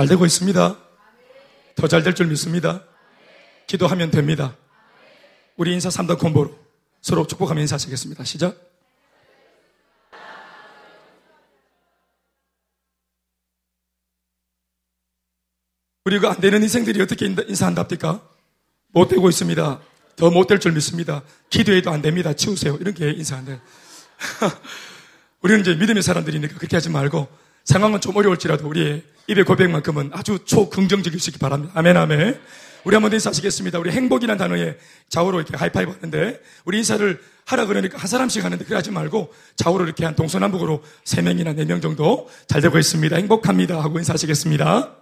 잘 되고 있습니다. 더 잘 될 줄 믿습니다. 기도하면 됩니다. 우리 인사 3단 콤보로 서로 축복하며 인사하시겠습니다. 시작. 우리가 안 되는 인생들이 어떻게 인사한답니까? 못 되고 있습니다. 더 못 될 줄 믿습니다. 기도해도 안 됩니다. 치우세요. 이렇게 인사한대. 우리는 이제 믿음의 사람들이니까 그렇게 하지 말고 상황은 좀 어려울지라도 우리의 입의 고백만큼은 아주 초긍정적이시기 바랍니다. 아멘, 아멘. 우리 한번 인사하시겠습니다. 우리 행복이라는 단어에 좌우로 이렇게 하이파이브 하는데 우리 인사를 하라 그러니까 한 사람씩 하는데 그래 하지 말고 좌우로 이렇게 한 동서남북으로 세 명이나 네 명 정도 잘 되고 있습니다. 행복합니다. 하고 인사하시겠습니다.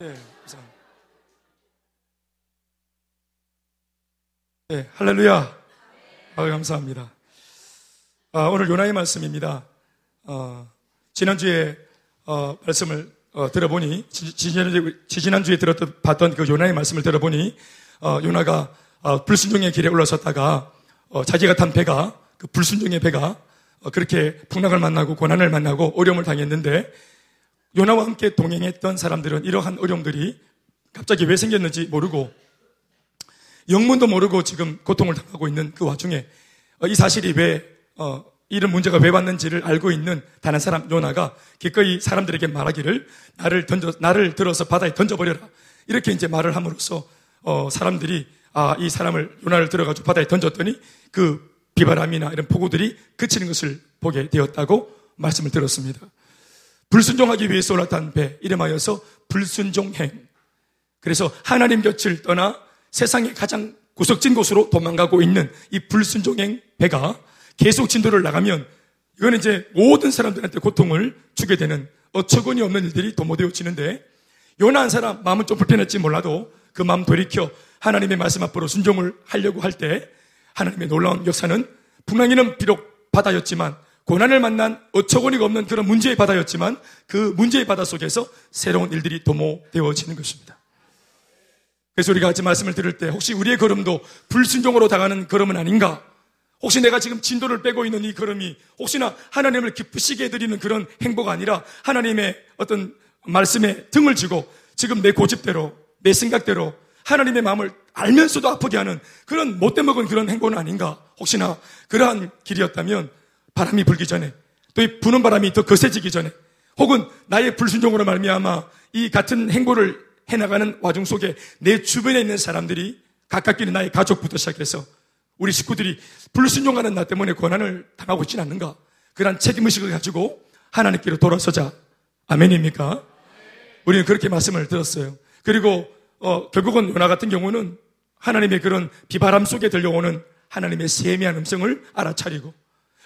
네, 네, 할렐루야. 아, 감사합니다. 아, 오늘 요나의 말씀입니다. 어, 지난주에 어, 말씀을 어, 들어보니 지 지난, 주에 들었던 봤던 그 요나의 말씀을 들어보니 어, 요나가 어, 불순종의 길에 올라섰다가 어, 자기가 탄 배가 그 불순종의 배가 그렇게 풍랑을 만나고 고난을 만나고 어려움을 당했는데 요나와 함께 동행했던 사람들은 이러한 어려움들이 갑자기 왜 생겼는지 모르고 영문도 모르고 지금 고통을 당하고 있는 그 와중에 어, 이 사실이 왜 어, 이런 문제가 왜 왔는지를 알고 있는 다른 사람 요나가 기꺼이 사람들에게 말하기를 나를 던져 나를 들어서 바다에 던져버려라 이렇게 이제 말을 함으로써 어, 사람들이 아 이 사람을 요나를 들어가지고 바다에 던졌더니 그 비바람이나 이런 폭우들이 그치는 것을 보게 되었다고 말씀을 들었습니다. 불순종하기 위해서 올라탄 배 이름하여서 불순종행. 그래서 하나님 곁을 떠나 세상의 가장 구석진 곳으로 도망가고 있는 이 불순종행 배가 계속 진도를 나가면 이거는 이제 모든 사람들한테 고통을 주게 되는 어처구니 없는 일들이 도모되어지는데 요나 한 사람 마음은 좀 불편했지 몰라도 그 마음 돌이켜 하나님의 말씀 앞으로 순종을 하려고 할 때 하나님의 놀라운 역사는 풍랑이는 비록 바다였지만 고난을 만난 어처구니가 없는 그런 문제의 바다였지만 그 문제의 바다 속에서 새로운 일들이 도모되어지는 것입니다. 그래서 우리가 같이 말씀을 들을 때 혹시 우리의 걸음도 불순종으로 당하는 걸음은 아닌가? 혹시 내가 지금 진도를 빼고 있는 이 걸음이 혹시나 하나님을 기쁘시게 해드리는 그런 행보가 아니라 하나님의 어떤 말씀에 등을 지고 지금 내 고집대로 내 생각대로 하나님의 마음을 알면서도 아프게 하는 그런 못돼 먹은 그런 행보는 아닌가? 혹시나 그러한 길이었다면 바람이 불기 전에 또 이 부는 바람이 더 거세지기 전에 혹은 나의 불순종으로 말미암아 이 같은 행보를 해나가는 와중 속에 내 주변에 있는 사람들이 가깝게는 나의 가족부터 시작해서 우리 식구들이 불순종하는 나 때문에 고난을 당하고 있지는 않는가 그런 책임의식을 가지고 하나님께로 돌아서자 아멘입니까? 우리는 그렇게 말씀을 들었어요 그리고 어, 결국은 요나 같은 경우는 하나님의 그런 비바람 속에 들려오는 하나님의 세미한 음성을 알아차리고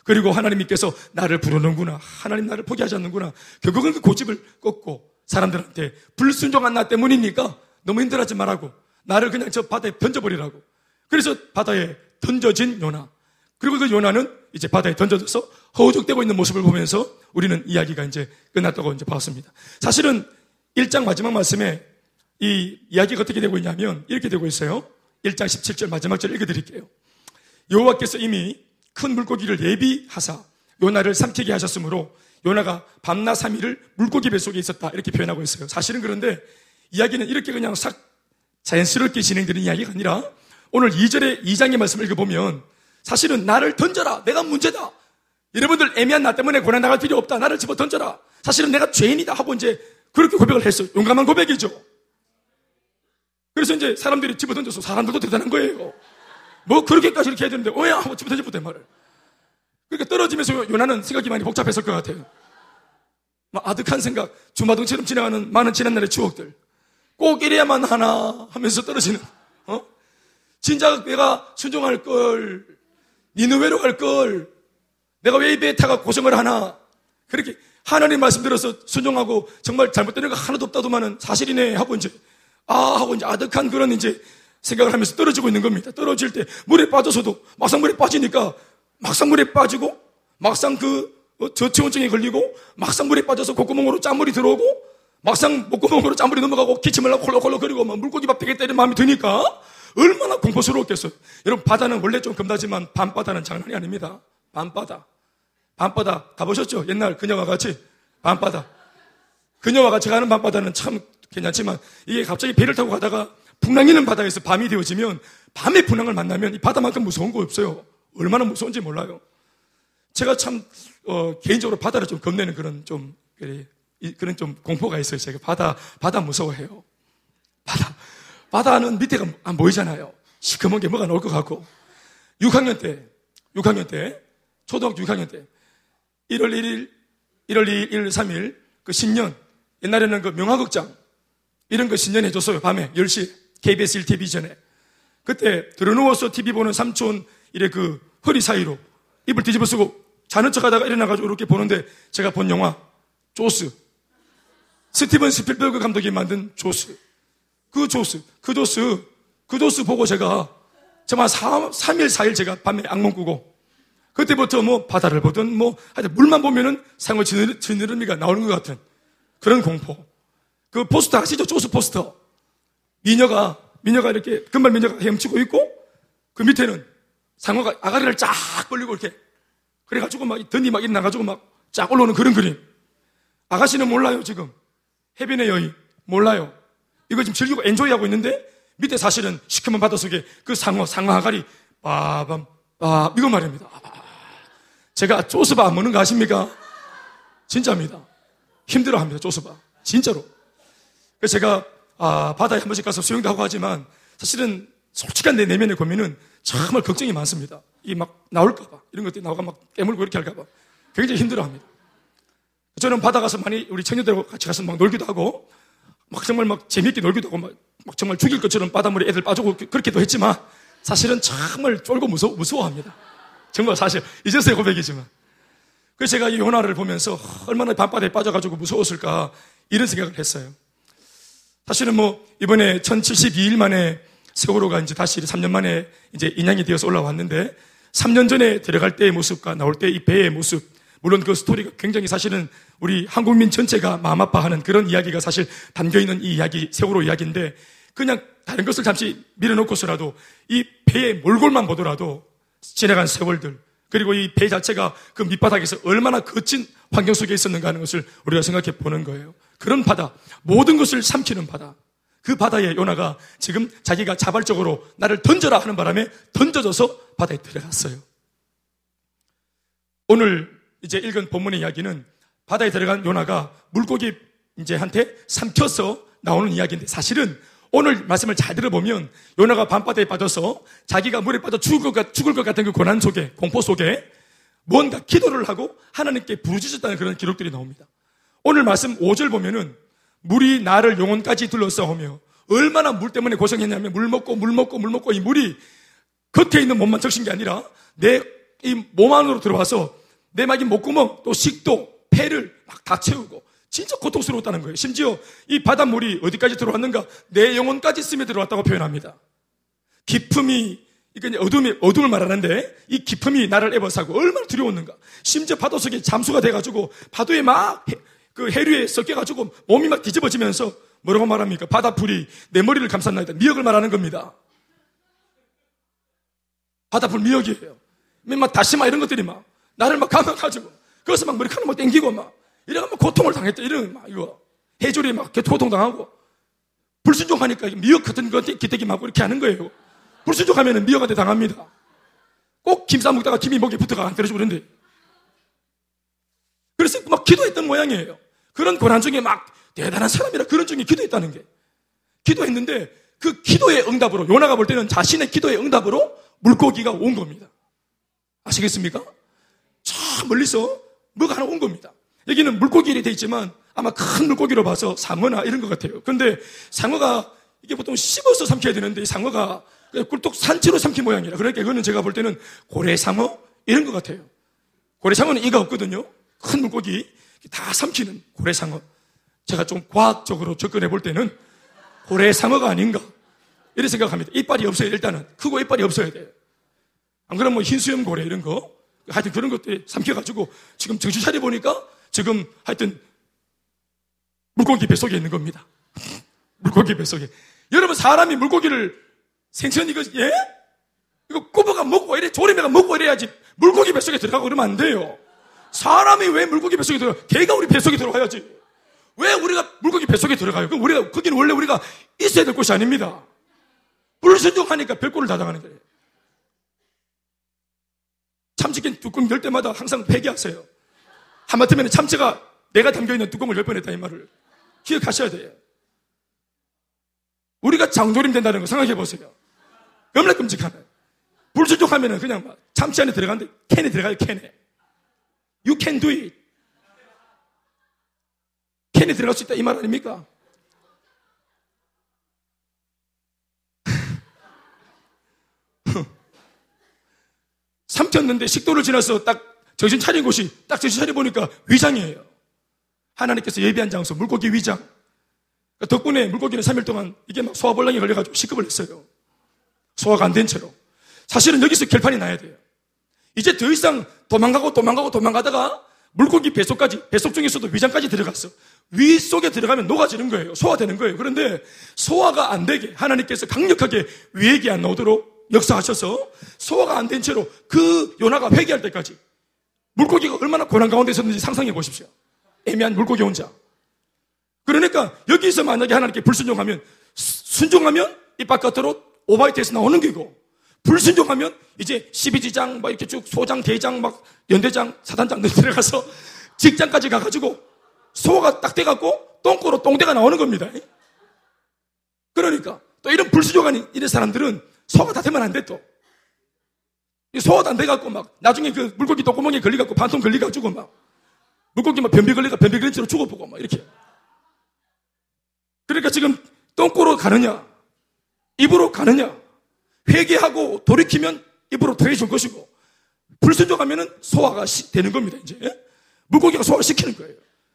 그리고 하나님께서 나를 부르는구나. 하나님 나를 포기하지 않는구나. 결국은 그 고집을 꺾고 사람들한테 불순종한 나 때문이니까 너무 힘들어하지 말라고. 나를 그냥 저 바다에 던져버리라고. 그래서 바다에 던져진 요나. 그리고 그 요나는 이제 바다에 던져져서 허우적대고 있는 모습을 보면서 우리는 이야기가 이제 끝났다고 이제 봤습니다. 사실은 1장 마지막 말씀에 이 이야기가 어떻게 되고 있냐면 이렇게 되고 있어요. 1장 17절 마지막 절 읽어드릴게요. 여호와께서 이미 큰 물고기를 예비하사 요나를 삼키게 하셨으므로 요나가 밤낮 3일을 물고기 뱃속에 있었다 이렇게 표현하고 있어요. 사실은 그런데 이야기는 이렇게 그냥 싹 자연스럽게 진행되는 이야기가 아니라 오늘 2절의 2장의 말씀을 읽어보면 사실은 나를 던져라. 내가 문제다. 여러분들 애매한 나 때문에 고난 나갈 필요 없다. 나를 집어 던져라. 사실은 내가 죄인이다 하고 이제 그렇게 고백을 했어요. 용감한 고백이죠. 그래서 이제 사람들이 집어 던져서 사람들도 대단한 거예요. 뭐 그렇게까지 이렇게 해야 되는데 오야 하고 집어 던져보대 말을. 그러니까 떨어지면서 요나는 생각이 많이 복잡했을 것 같아요. 막 아득한 생각, 주마등처럼 지나가는 많은 지난날의 추억들. 꼭 이래야만 하나 하면서 떨어지는, 어? 진작 내가 순종할 걸, 니느웨로 갈 걸, 내가 왜이 배에 타가 고생을 하나. 그렇게 하나님 말씀 들어서 순종하고 정말 잘못되는 거 하나도 없다도만은 사실이네 하고 이제, 아, 하고 이제 아득한 그런 이제 생각을 하면서 떨어지고 있는 겁니다. 떨어질 때 물에 빠져서도 막상 물에 빠지니까 막상 물에 빠지고 막상 그 어, 저체온증에 걸리고 막상 물에 빠져서 콧구멍으로 짠물이 들어오고 막상 목구멍으로 짠물이 넘어가고 기침을 하고 콜록콜록거리고 막 물고기 밥 되겠다 이런 마음이 드니까 얼마나 공포스러웠겠어요. 여러분 바다는 원래 좀 겁나지만 밤바다는 장난이 아닙니다. 밤바다. 밤바다 가보셨죠? 옛날 그녀와 같이 밤바다. 그녀와 같이 가는 밤바다는 참 괜찮지만 이게 갑자기 배를 타고 가다가 풍랑이는 바다에서 밤이 되어지면 밤에 풍랑을 만나면 이 바다만큼 무서운 거 없어요. 얼마나 무서운지 몰라요. 제가 참 어, 개인적으로 바다를 좀 겁내는 그런 좀 그런 좀 공포가 있어요. 제가 바다 바다 무서워해요. 바다 바다는 밑에가 안 보이잖아요. 시커먼 게 뭐가 나올 것 같고 6학년 때 6학년 때 초등학교 6학년 때 1월 1일 1월 2일 1월 3일 그 신년 옛날에는 그 명화극장 이런 거 신년 해줬어요. 밤에 10시 KBS 1 TV전에 그때 들어누워서 TV 보는 삼촌 이래 그 허리 사이로 입을 뒤집어 쓰고 자는 척 하다가 일어나가지고 이렇게 보는데 제가 본 영화 조스. 스티븐 스필버그 감독이 만든 조스. 그 조스 그 조스 그 조스 보고 제가 정말 3, 3일 4일 제가 밤에 악몽 꾸고 그때부터 뭐 바다를 보든 뭐 하여튼 물만 보면은 상어 지느러미가 나오는 것 같은 그런 공포. 그 포스터 아시죠? 조스 포스터. 미녀가 미녀가 이렇게 금발 미녀가 헤엄치고 있고 그 밑에는 상어가 아가리를 쫙 벌리고 이렇게 그래가지고 막 던이 막 일어나가지고 막 쫙 올라오는 그런 그림. 아가씨는 몰라요 지금. 해변의 여인 몰라요. 이거 지금 즐기고 엔조이하고 있는데 밑에 사실은 시커먼 바다 속에 그 상어 상어 아가리 빠밤 빠 이거 말입니다. 제가 쪼스바 안 먹는 거 아십니까? 진짜입니다. 힘들어 합니다 쪼스바 진짜로. 그래서 제가 아, 바다에 한 번씩 가서 수영도 하고 하지만 사실은 솔직한 내 내면의 고민은 정말 걱정이 많습니다. 이 막 나올까봐 이런 것들이 나오가 막 깨물고 이렇게 할까봐 굉장히 힘들어 합니다. 저는 바다 가서 많이 우리 청년들하고 같이 가서 막 놀기도 하고 막 정말 막 재밌게 놀기도 하고 막, 막 정말 죽일 것처럼 바닷물에 애들 빠지고 그렇게도 했지만 사실은 정말 쫄고 무서워, 무서워합니다. 정말 사실 이제서야 고백이지만 그래서 제가 이 요나를 보면서 얼마나 밤바다에 빠져가지고 무서웠을까 이런 생각을 했어요. 사실은 뭐 이번에 1072일 만에 세월호가 이제 다시 3년 만에 이제 인양이 되어서 올라왔는데 3년 전에 들어갈 때의 모습과 나올 때 이 배의 모습 물론 그 스토리가 굉장히 사실은 우리 한국민 전체가 마음 아파하는 그런 이야기가 사실 담겨 있는 이 이야기 세월호 이야기인데 그냥 다른 것을 잠시 밀어놓고서라도 이 배의 몰골만 보더라도 지나간 세월들 그리고 이 배 자체가 그 밑바닥에서 얼마나 거친 환경 속에 있었는가 하는 것을 우리가 생각해 보는 거예요. 그런 바다, 모든 것을 삼키는 바다. 그 바다에 요나가 지금 자기가 자발적으로 나를 던져라 하는 바람에 던져져서 바다에 들어갔어요. 오늘 이제 읽은 본문의 이야기는 바다에 들어간 요나가 물고기 이제 한테 삼켜서 나오는 이야기인데 사실은 오늘 말씀을 잘 들어보면 요나가 밤바다에 빠져서 자기가 물에 빠져 죽을 것, 죽을 것 같은 그 고난 속에 공포 속에 뭔가 기도를 하고 하나님께 부르짖었다는 그런 기록들이 나옵니다. 오늘 말씀 5절 보면은 물이 나를 영혼까지 둘러싸오며 얼마나 물 때문에 고생했냐면 물 먹고 물 먹고 물 먹고 이 물이 겉에 있는 몸만 적신 게 아니라 내 이 몸 안으로 들어와서 내 막이 목구멍 또 식도 폐를 막 다 채우고 진짜 고통스러웠다는 거예요. 심지어 이 바닷물이 어디까지 들어왔는가 내 영혼까지 스며 들어왔다고 표현합니다. 기품이 이게 어둠이 어둠을 말하는데 이 기품이 나를 애워싸고 얼마나 두려웠는가. 심지어 파도 속에 잠수가 돼가지고 파도에 막 그 해류에 섞여가지고 몸이 막 뒤집어지면서 뭐라고 말합니까? 바다풀이 내 머리를 감쌌나이다. 미역을 말하는 겁니다. 바다풀 미역이에요. 막 다시마 이런 것들이 막 나를 막 감아가지고 그래서 막 머리카락 막 땡기고 막 이래가 막 고통을 당했다. 이런 막 이거 해조리 막 고통 당하고 불순종하니까 미역 같은 거 기대기 맞고 이렇게 하는 거예요. 불순종하면 미역한테 당합니다. 꼭 김 싸먹다가 김이 목에 붙어가 안 떨어지고 그런데 그래서 막 기도했던 모양이에요. 그런 고난 중에 막 대단한 사람이라 그런 중에 기도했다는 게. 기도했는데 그 기도의 응답으로 요나가 볼 때는 자신의 기도의 응답으로 물고기가 온 겁니다. 아시겠습니까? 저 멀리서 뭐가 하나 온 겁니다. 여기는 물고기에 되어 있지만 아마 큰 물고기로 봐서 상어나 이런 것 같아요. 그런데 상어가 이게 보통 씹어서 삼켜야 되는데 상어가 꿀떡 산채로 삼킨 모양이라. 그러니까 이거는 제가 볼 때는 고래상어 이런 것 같아요. 고래상어는 이가 없거든요. 큰 물고기 다 삼키는 고래상어. 제가 좀 과학적으로 접근해 볼 때는 고래상어가 아닌가. 이렇게 생각합니다. 이빨이 없어요, 일단은. 크고 이빨이 없어야 돼요. 안 그러면 뭐 흰수염 고래 이런 거. 하여튼 그런 것들 삼켜가지고 지금 정신 차려보니까 지금 하여튼 물고기 뱃속에 있는 겁니다. 물고기 뱃속에. 여러분, 사람이 물고기를 생선 이거, 예? 이거 꼬부가 먹고 이래, 조림해가 먹고 이래야지 물고기 뱃속에 들어가고 그러면 안 돼요. 사람이 왜 물고기 뱃속에 들어가? 개가 우리 뱃속에 들어가야지. 왜 우리가 물고기 뱃속에 들어가요? 그럼 우리가, 거기는 원래 우리가 있어야 될 곳이 아닙니다. 불순종하니까 별꼴을 다 당하는 거예요. 참치캔 뚜껑 열 때마다 항상 회개하세요. 하마터면 참치가 내가 담겨있는 뚜껑을 열 뻔했다 이 말을 기억하셔야 돼요. 우리가 장조림 된다는 거 생각해 보세요. 얼마나 끔찍하네. 불순종하면 그냥 막 참치 안에 들어가는데 캔에 들어가요 캔에. You can do it. 캔에 들어갈 수 있다 이 말 아닙니까? 삼켰는데 식도를 지나서 딱 정신 차린 곳이 딱 정신 차려 보니까 위장이에요. 하나님께서 예비한 장소 물고기 위장. 그러니까 덕분에 물고기는 3일 동안 이게 막 소화불량이 걸려가지고 시급을 했어요. 소화가 안 된 채로. 사실은 여기서 결판이 나야 돼요. 이제 더 이상 도망가고 도망가고 도망가다가 물고기 뱃속까지, 뱃속 중에서도 위장까지 들어갔어. 위 속에 들어가면 녹아지는 거예요. 소화되는 거예요. 그런데 소화가 안 되게 하나님께서 강력하게 위액이 안 나오도록 역사하셔서 소화가 안 된 채로 그 요나가 회개할 때까지 물고기가 얼마나 고난 가운데 있었는지 상상해 보십시오. 애매한 물고기 혼자. 그러니까 여기서 만약에 하나님께 불순종하면 순종하면 이 바깥으로 오바이트에서 나오는 게고 불순종하면 이제 12지장 막 이렇게 쭉 소장, 대장, 막 연대장, 사단장 들어가서 직장까지 가가지고 소가 딱 돼갖고 똥꼬로 똥대가 나오는 겁니다. 그러니까 또 이런 불순종하는 이런 사람들은 소가 다 되면 안 돼 또. 소화도 안 돼갖고 막 나중에 그 물고기 똥구멍에 걸려갖고 반통 걸려가지고 막 물고기 막 변비 걸리가 변비 채로 죽어보고 막 이렇게. 그러니까 지금 똥꼬로 가느냐 입으로 가느냐 회개하고 돌이키면 입으로 더해줄 것이고 불순종하면 소화가 되는 겁니다. 이제 물고기가 소화를 시키는 거예요.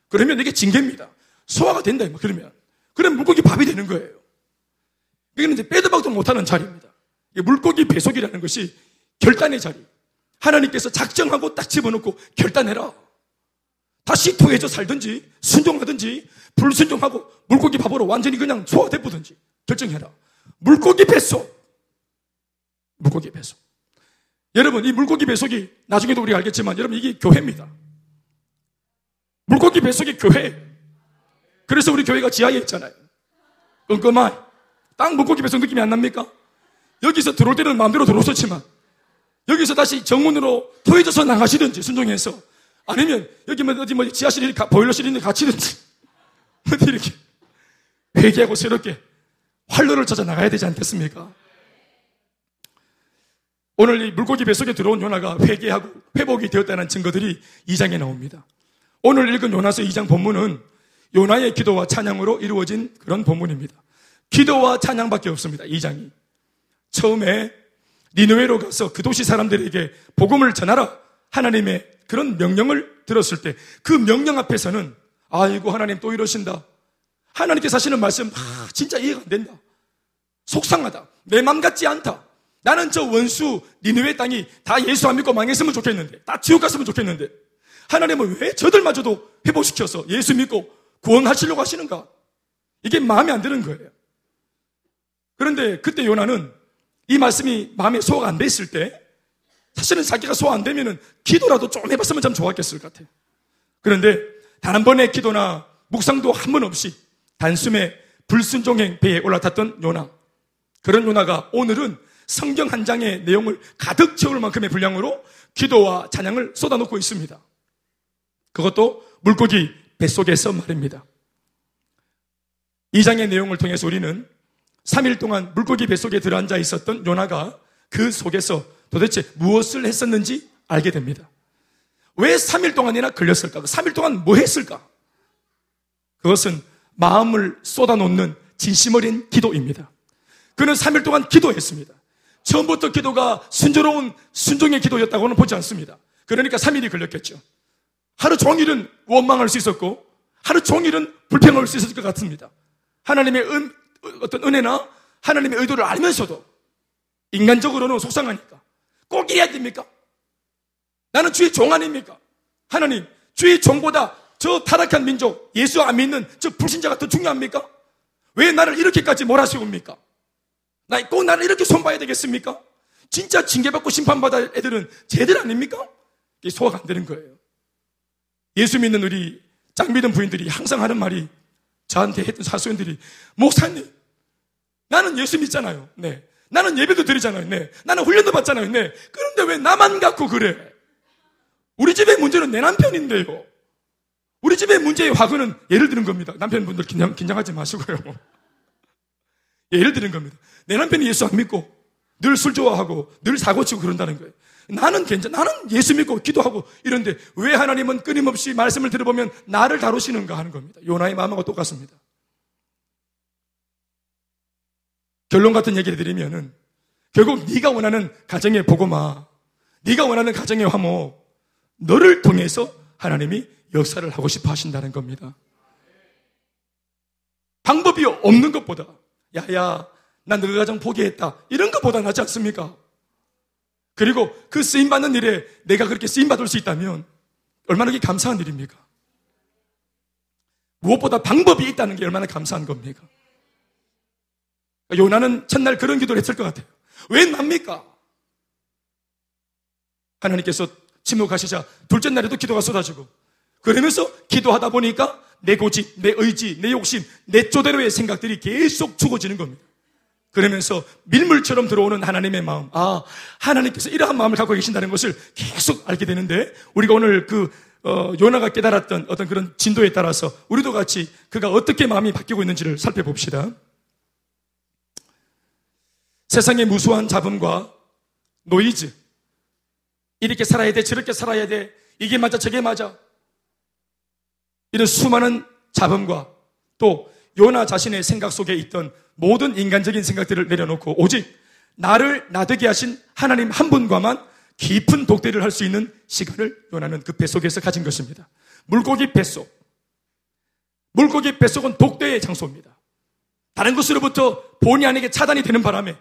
그러면 이게 징계입니다. 소화가 된다. 그러면 그럼 물고기 밥이 되는 거예요. 이거는 이제 빼도 박도 못하는 자리입니다. 물고기 배속이라는 것이 결단의 자리. 하나님께서 작정하고 딱 집어넣고 결단해라. 다시 통해져 살든지 순종하든지 불순종하고 물고기 밥으로 완전히 그냥 소화돼 보든지 결정해라. 물고기 뱃속. 물고기 배속. 여러분, 이 물고기 배속이 나중에도 우리가 알겠지만 여러분 이게 교회입니다. 물고기 배속이 교회. 그래서 우리 교회가 지하에 있잖아요. 끔끔한. 땅 물고기 배속 느낌이 안 납니까? 여기서 들어올 때는 마음대로 들어오셨지만 여기서 다시 정문으로 토해져서 나가시든지 순종해서 아니면 여기 뭐 어디 뭐 지하실이 보일러실 있는 갇히든지 어디 이렇게 회개하고 새롭게 활로를 찾아 나가야 되지 않겠습니까? 오늘 이 물고기 뱃속에 들어온 요나가 회개하고 회복이 되었다는 증거들이 2장에 나옵니다. 오늘 읽은 요나서 2장 본문은 요나의 기도와 찬양으로 이루어진 그런 본문입니다. 기도와 찬양밖에 없습니다. 2장이. 처음에 니누웨로 가서 그 도시 사람들에게 복음을 전하라 하나님의 그런 명령을 들었을 때 그 명령 앞에서는 아이고 하나님 또 이러신다. 하나님께서 하시는 말씀 아, 진짜 이해가 안 된다. 속상하다. 내 맘 같지 않다. 나는 저 원수 니누의 땅이 다 예수 안 믿고 망했으면 좋겠는데 다 지옥 갔으면 좋겠는데 하나님은 왜 저들마저도 회복시켜서 예수 믿고 구원하시려고 하시는가? 이게 마음에 안 드는 거예요. 그런데 그때 요나는 이 말씀이 마음에 소화가 안 됐을 때 사실은 자기가 소화 안 되면은 기도라도 좀 해봤으면 참 좋았겠을 것 같아요. 그런데 단 한 번의 기도나 묵상도 한 번 없이 단숨에 불순종행 배에 올라탔던 요나. 그런 요나가 오늘은 성경 한 장의 내용을 가득 채울 만큼의 분량으로 기도와 찬양을 쏟아놓고 있습니다. 그것도 물고기 뱃속에서 말입니다. 이 장의 내용을 통해서 우리는 3일 동안 물고기 뱃속에 들어앉아 있었던 요나가 그 속에서 도대체 무엇을 했었는지 알게 됩니다. 왜 3일 동안이나 걸렸을까? 3일 동안 뭐 했을까? 그것은 마음을 쏟아놓는 진심 어린 기도입니다. 그는 3일 동안 기도했습니다. 처음부터 기도가 순조로운 순종의 기도였다고는 보지 않습니다. 그러니까 3일이 걸렸겠죠. 하루 종일은 원망할 수 있었고 하루 종일은 불평할 수 있었을 것 같습니다. 하나님의 은, 어떤 은혜나 하나님의 의도를 알면서도 인간적으로는 속상하니까 꼭 이래야 됩니까? 나는 주의 종 아닙니까? 하나님, 주의 종보다 저 타락한 민족, 예수 안 믿는 저 불신자가 더 중요합니까? 왜 나를 이렇게까지 몰아세웁니까? 나 꼭 나를 이렇게 손봐야 되겠습니까? 진짜 징계받고 심판받을 애들은 쟤들 아닙니까? 이게 소화가 안 되는 거예요. 예수 믿는 우리 짱 믿은 부인들이 항상 하는 말이 저한테 했던 사수인들이 목사님 나는 예수 믿잖아요. 네. 나는 예배도 드리잖아요. 네. 나는 훈련도 받잖아요. 네. 그런데 왜 나만 갖고 그래? 우리 집의 문제는 내 남편인데요. 우리 집의 문제의 화근은 예를 드는 겁니다. 남편분들 긴장, 긴장하지 마시고요. 예를 드는 겁니다. 내 남편이 예수 안 믿고 늘 술 좋아하고 늘 사고치고 그런다는 거예요. 나는 괜찮, 나는 예수 믿고 기도하고 이런데 왜 하나님은 끊임없이 말씀을 들어보면 나를 다루시는가 하는 겁니다. 요나의 마음하고 똑같습니다. 결론 같은 얘기를 드리면은 결국 네가 원하는 가정의 복음아, 네가 원하는 가정의 화목, 너를 통해서 하나님이 역사를 하고 싶어 하신다는 겁니다. 방법이 없는 것보다 야야 난 너희 가정 포기했다 이런 것보다 낫지 않습니까? 그리고 그 쓰임 받는 일에 내가 그렇게 쓰임 받을 수 있다면 얼마나 감사한 일입니까? 무엇보다 방법이 있다는 게 얼마나 감사한 겁니까? 요나는 첫날 그런 기도를 했을 것 같아요. 왜 납니까? 하나님께서 침묵하시자 둘째 날에도 기도가 쏟아지고 그러면서 기도하다 보니까 내 고집, 내 의지, 내 욕심, 내 쪼대로의 생각들이 계속 죽어지는 겁니다. 그러면서 밀물처럼 들어오는 하나님의 마음, 아, 하나님께서 이러한 마음을 갖고 계신다는 것을 계속 알게 되는데, 우리가 오늘 그, 어, 요나가 깨달았던 어떤 그런 진도에 따라서 우리도 같이 그가 어떻게 마음이 바뀌고 있는지를 살펴봅시다. 세상의 무수한 잡음과 노이즈. 이렇게 살아야 돼, 저렇게 살아야 돼. 이게 맞아, 저게 맞아. 이런 수많은 잡음과 또 요나 자신의 생각 속에 있던 모든 인간적인 생각들을 내려놓고 오직 나를 나되게 하신 하나님 한 분과만 깊은 독대를 할 수 있는 시간을 요나는 그 뱃속에서 가진 것입니다. 물고기 뱃속. 물고기 뱃속은 독대의 장소입니다. 다른 것으로부터 본의 아니게 차단이 되는 바람에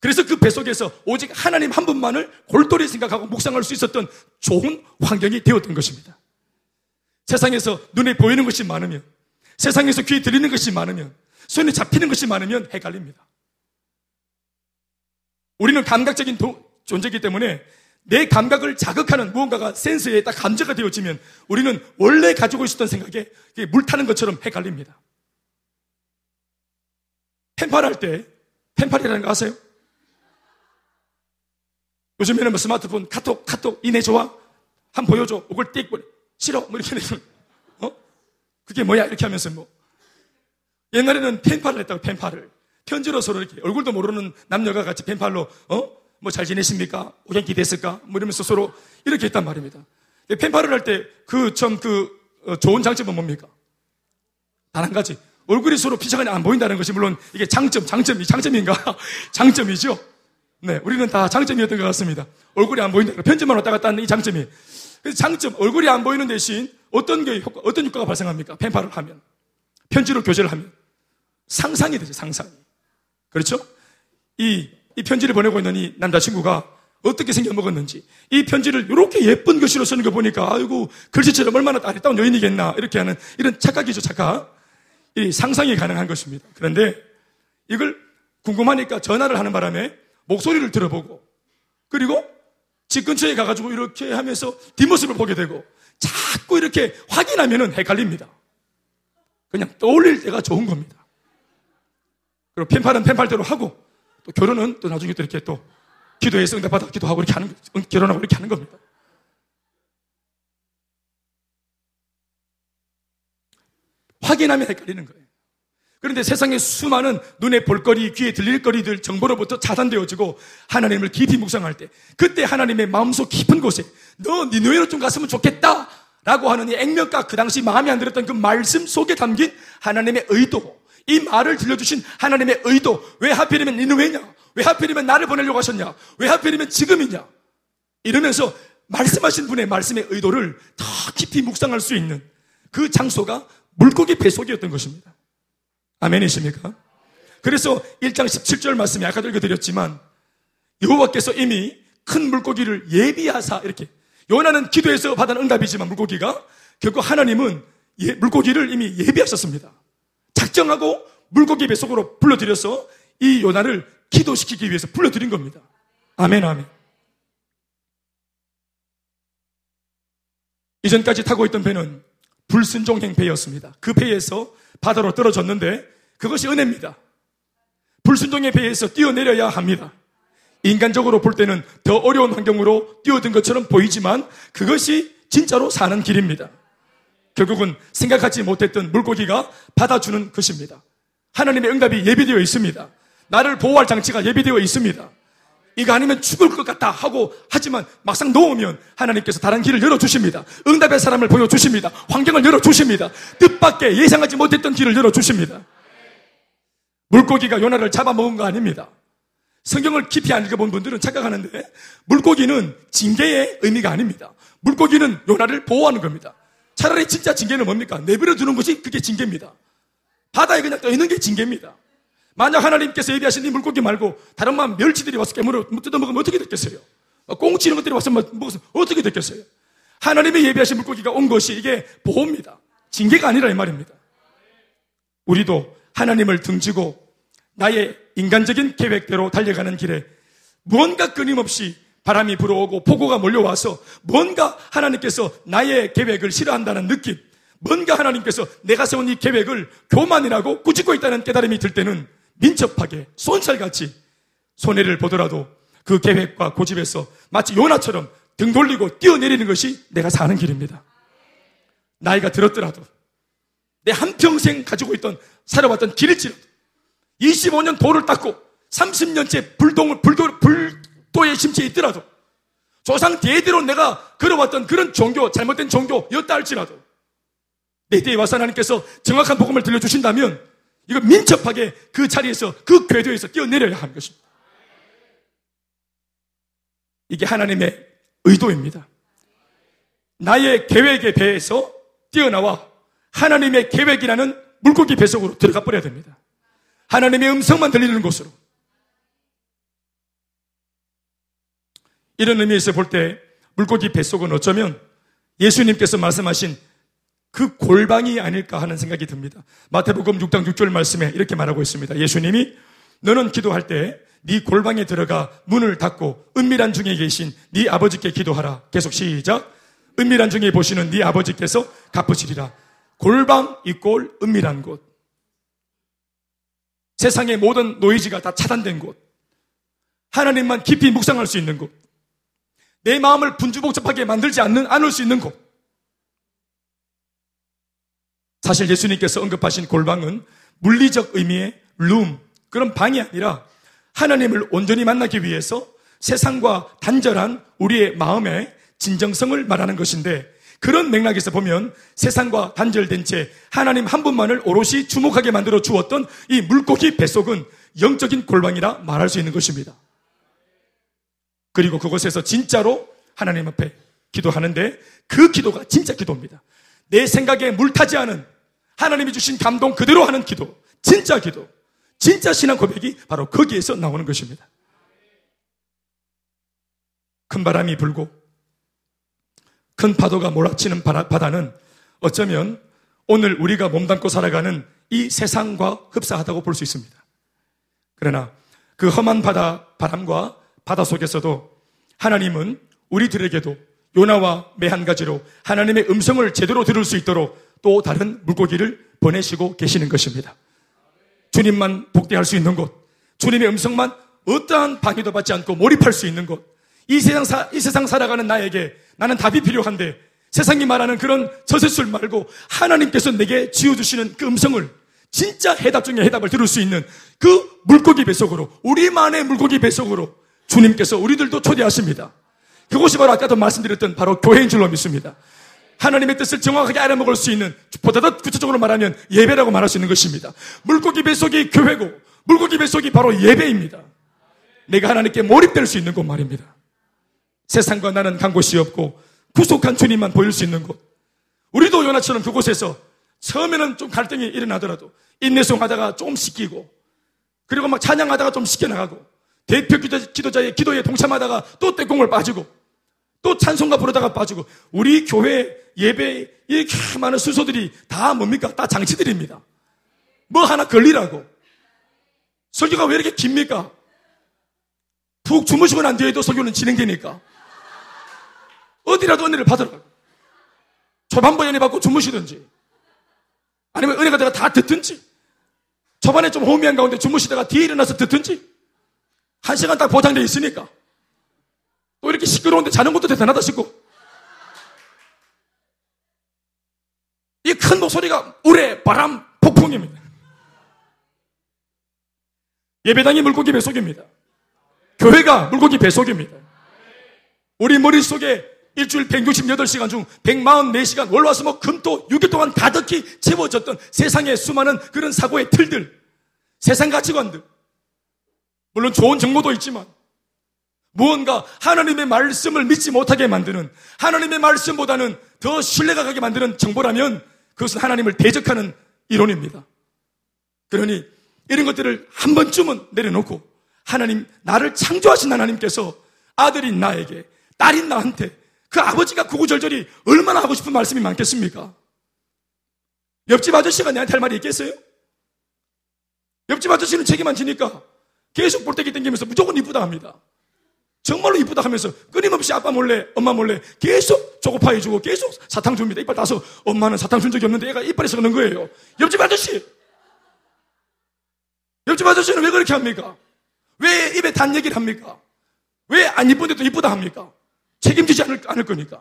그래서 그 뱃속에서 오직 하나님 한 분만을 골똘히 생각하고 묵상할 수 있었던 좋은 환경이 되었던 것입니다. 세상에서 눈에 보이는 것이 많으면, 세상에서 귀에 들리는 것이 많으면, 손에 잡히는 것이 많으면 헷갈립니다. 우리는 감각적인 도, 존재이기 때문에 내 감각을 자극하는 무언가가 센서에 딱 감지가 되어지면 우리는 원래 가지고 있었던 생각에 물 타는 것처럼 헷갈립니다. 펜팔 할 때, 펜팔이라는 거 아세요? 요즘에는 뭐 스마트폰 카톡 카톡 이내 좋아 한 보여줘 이걸 띡 싫어 뭐 이렇게 되면 어 그게 뭐야 이렇게 하면서 뭐 옛날에는 펜팔을 했다고 펜팔을 편지로 서로 이렇게 얼굴도 모르는 남녀가 같이 펜팔로 어 뭐 잘 지내십니까 오gen기 됐을까 뭐 이러면서 서로 이렇게 했단 말입니다. 펜팔을 할 때그좀그 어, 좋은 장점은 뭡니까? 단 한 가지 얼굴이 서로 피자가 안 보인다는 것이 물론 이게 장점 장점이 장점인가 장점이죠. 네, 우리는 다 장점이었던 것 같습니다. 얼굴이 안 보인다. 편집만 왔다 갔다 하는 이 장점이. 장점, 얼굴이 안 보이는 대신 어떤 게 효과, 어떤 효과가 발생합니까? 펜팔을 하면. 편지로 교제를 하면. 상상이 되죠, 상상이. 그렇죠? 이, 이 편지를 보내고 있는 이 남자친구가 어떻게 생겨먹었는지, 이 편지를 이렇게 예쁜 글씨로 쓰는 거 보니까, 아이고, 글씨처럼 얼마나 아리따운 여인이겠나, 이렇게 하는 이런 착각이죠, 착각. 이 상상이 가능한 것입니다. 그런데 이걸 궁금하니까 전화를 하는 바람에 목소리를 들어보고 그리고 집 근처에 가가지고 이렇게 하면서 뒷모습을 보게 되고 자꾸 이렇게 확인하면은 헷갈립니다. 그냥 떠올릴 때가 좋은 겁니다. 그리고 펜팔은 펜팔대로 하고 또 결혼은 또 나중에 또 이렇게 또 기도해서 응답받아 기도하고 이렇게 하는, 결혼하고 이렇게 하는 겁니다. 확인하면 헷갈리는 거예요. 그런데 세상의 수많은 눈에 볼거리, 귀에 들릴 거리들 정보로부터 차단되어지고 하나님을 깊이 묵상할 때 그때 하나님의 마음속 깊은 곳에 너 니누에로 좀 갔으면 좋겠다 라고 하는 이 액면가 그 당시 마음에 안 들었던 그 말씀 속에 담긴 하나님의 의도 이 말을 들려주신 하나님의 의도 왜 하필이면 니누에냐? 왜 하필이면 나를 보내려고 하셨냐? 왜 하필이면 지금이냐? 이러면서 말씀하신 분의 말씀의 의도를 더 깊이 묵상할 수 있는 그 장소가 물고기 뱃속이었던 것입니다. 아멘이십니까? 그래서 1장 17절 말씀이 아까도 읽어드렸지만 여호와께서 이미 큰 물고기를 예비하사 이렇게 요나는 기도해서 받은 응답이지만 물고기가 결국 하나님은 예, 물고기를 이미 예비하셨습니다. 작정하고 물고기 뱃속으로 불러들여서 이 요나를 기도시키기 위해서 불러들인 겁니다. 아멘, 아멘. 이전까지 타고 있던 배는 불순종행 배였습니다. 그 배에서 바다로 떨어졌는데 그것이 은혜입니다. 불순종의 배에서 뛰어내려야 합니다. 인간적으로 볼 때는 더 어려운 환경으로 뛰어든 것처럼 보이지만 그것이 진짜로 사는 길입니다. 결국은 생각하지 못했던 물고기가 받아주는 것입니다. 하나님의 응답이 예비되어 있습니다. 나를 보호할 장치가 예비되어 있습니다. 이거 아니면 죽을 것 같다 하고 하지만 막상 놓으면 하나님께서 다른 길을 열어주십니다. 응답의 사람을 보여주십니다. 환경을 열어주십니다. 뜻밖의 예상하지 못했던 길을 열어주십니다. 물고기가 요나를 잡아먹은 거 아닙니다. 성경을 깊이 안 읽어본 분들은 착각하는데 물고기는 징계의 의미가 아닙니다. 물고기는 요나를 보호하는 겁니다. 차라리 진짜 징계는 뭡니까? 내버려 두는 것이 그게 징계입니다. 바다에 그냥 떠 있는 게 징계입니다. 만약 하나님께서 예비하신 이 물고기 말고 다른 만 멸치들이 와서 깨물어 뜯어먹으면 어떻게 됐겠어요? 꽁치 이런 것들이 와서 뭐 먹어서 어떻게 됐겠어요? 하나님의 예비하신 물고기가 온 것이 이게 보호입니다. 징계가 아니라 이 말입니다. 우리도 하나님을 등지고 나의 인간적인 계획대로 달려가는 길에 무언가 끊임없이 바람이 불어오고 폭우가 몰려와서 뭔가 하나님께서 나의 계획을 싫어한다는 느낌, 뭔가 하나님께서 내가 세운 이 계획을 교만이라고 꾸짖고 있다는 깨달음이 들 때는 민첩하게 손살같이 손해를 보더라도 그 계획과 고집에서 마치 요나처럼 등 돌리고 뛰어내리는 것이 내가 사는 길입니다. 나이가 들었더라도 내 한평생 가지고 있던 살아왔던 길일지라도 25년 돌을 닦고 30년째 불동을 불도, 불도의 심취에 있더라도 조상 대대로 내가 걸어왔던 그런 종교 잘못된 종교였다 할지라도 내 때에 와서 하나님께서 정확한 복음을 들려주신다면 이거 민첩하게 그 자리에서 그 궤도에서 뛰어내려야 하는 것입니다. 이게 하나님의 의도입니다. 나의 계획에 배에서 뛰어나와 하나님의 계획이라는 물고기 배속으로 들어가 버려야 됩니다. 하나님의 음성만 들리는 곳으로. 이런 의미에서 볼 때 물고기 뱃속은 어쩌면 예수님께서 말씀하신 그 골방이 아닐까 하는 생각이 듭니다. 마태복음 6장 6절 말씀에 이렇게 말하고 있습니다. 예수님이 너는 기도할 때 네 골방에 들어가 문을 닫고 은밀한 중에 계신 네 아버지께 기도하라. 계속 시작. 은밀한 중에 보시는 네 아버지께서 갚으시리라. 골방 이꼴 은밀한 곳. 세상의 모든 노이즈가 다 차단된 곳. 하나님만 깊이 묵상할 수 있는 곳. 내 마음을 분주복잡하게 만들지 않는, 않을 수 있는 곳. 사실 예수님께서 언급하신 골방은 물리적 의미의 룸, 그런 방이 아니라 하나님을 온전히 만나기 위해서 세상과 단절한 우리의 마음의 진정성을 말하는 것인데 그런 맥락에서 보면 세상과 단절된 채 하나님 한 분만을 오롯이 주목하게 만들어 주었던 이 물고기 뱃속은 영적인 골방이라 말할 수 있는 것입니다. 그리고 그곳에서 진짜로 하나님 앞에 기도하는데 그 기도가 진짜 기도입니다. 내 생각에 물 타지 않은 하나님이 주신 감동 그대로 하는 기도, 진짜 기도, 진짜 신앙 고백이 바로 거기에서 나오는 것입니다. 큰 바람이 불고 큰 파도가 몰아치는 바다는 어쩌면 오늘 우리가 몸담고 살아가는 이 세상과 흡사하다고 볼 수 있습니다. 그러나 그 험한 바다, 바람과 바다 속에서도 하나님은 우리들에게도 요나와 매한 가지로 하나님의 음성을 제대로 들을 수 있도록 또 다른 물고기를 보내시고 계시는 것입니다. 주님만 복대할 수 있는 곳, 주님의 음성만 어떠한 방해도 받지 않고 몰입할 수 있는 곳, 이 세상, 사, 이 세상 살아가는 나에게 나는 답이 필요한데 세상이 말하는 그런 저세술 말고 하나님께서 내게 지어주시는 그 음성을 진짜 해답 중에 해답을 들을 수 있는 그 물고기 뱃속으로 우리만의 물고기 뱃속으로 주님께서 우리들도 초대하십니다. 그곳이 바로 아까도 말씀드렸던 바로 교회인 줄로 믿습니다. 하나님의 뜻을 정확하게 알아먹을 수 있는 보다 더 구체적으로 말하면 예배라고 말할 수 있는 것입니다. 물고기 뱃속이 교회고 물고기 뱃속이 바로 예배입니다. 내가 하나님께 몰입될 수 있는 곳 말입니다. 세상과 나는 간 곳이 없고 구속한 주님만 보일 수 있는 곳. 우리도 요나처럼 그곳에서 처음에는 좀 갈등이 일어나더라도 인내송 하다가 좀 식기고 그리고 막 찬양하다가 좀 식혀나가고 대표 기도자의 기도에 동참하다가 또 떼공을 빠지고 또 찬송가 부르다가 빠지고 우리 교회 예배 이렇게 많은 순서들이 다 뭡니까? 다 장치들입니다. 뭐 하나 걸리라고. 설교가 왜 이렇게 깁니까? 푹 주무시고 난 뒤에도 설교는 진행되니까. 어디라도 은혜를 받으라. 초반부 연애 받고 주무시든지 아니면 은혜가 내가 다 듣든지 초반에 좀 호미한 가운데 주무시다가 뒤에 일어나서 듣든지 한 시간 딱 보장되어 있으니까 또 이렇게 시끄러운데 자는 것도 대단하다 싶고 이 큰 목소리가 우레 바람 폭풍입니다. 예배당이 물고기 배속입니다. 교회가 물고기 배속입니다. 우리 머릿속에 일주일 168시간 중 144시간 월화수목 금토 6일 동안 가득히 채워졌던 세상의 수많은 그런 사고의 틀들, 세상 가치관들. 물론 좋은 정보도 있지만 무언가 하나님의 말씀을 믿지 못하게 만드는 하나님의 말씀보다는 더 신뢰가 가게 만드는 정보라면 그것은 하나님을 대적하는 이론입니다. 그러니 이런 것들을 한 번쯤은 내려놓고 하나님, 나를 창조하신 하나님께서 아들인 나에게, 딸인 나한테 그 아버지가 구구절절히 얼마나 하고 싶은 말씀이 많겠습니까? 옆집 아저씨가 내한테 할 말이 있겠어요? 옆집 아저씨는 책임만 지니까 계속 볼때기 땡기면서 무조건 이쁘다 합니다. 정말로 이쁘다 하면서 끊임없이 아빠 몰래, 엄마 몰래 계속 조고파이 주고 계속 사탕 줍니다. 이빨 따서 엄마는 사탕 준 적이 없는데 애가 이빨에 썩는 거예요. 옆집 아저씨! 옆집 아저씨는 왜 그렇게 합니까? 왜 입에 단 얘기를 합니까? 왜 안 이쁜데도 이쁘다 합니까? 책임지지 않을, 않을 거니까.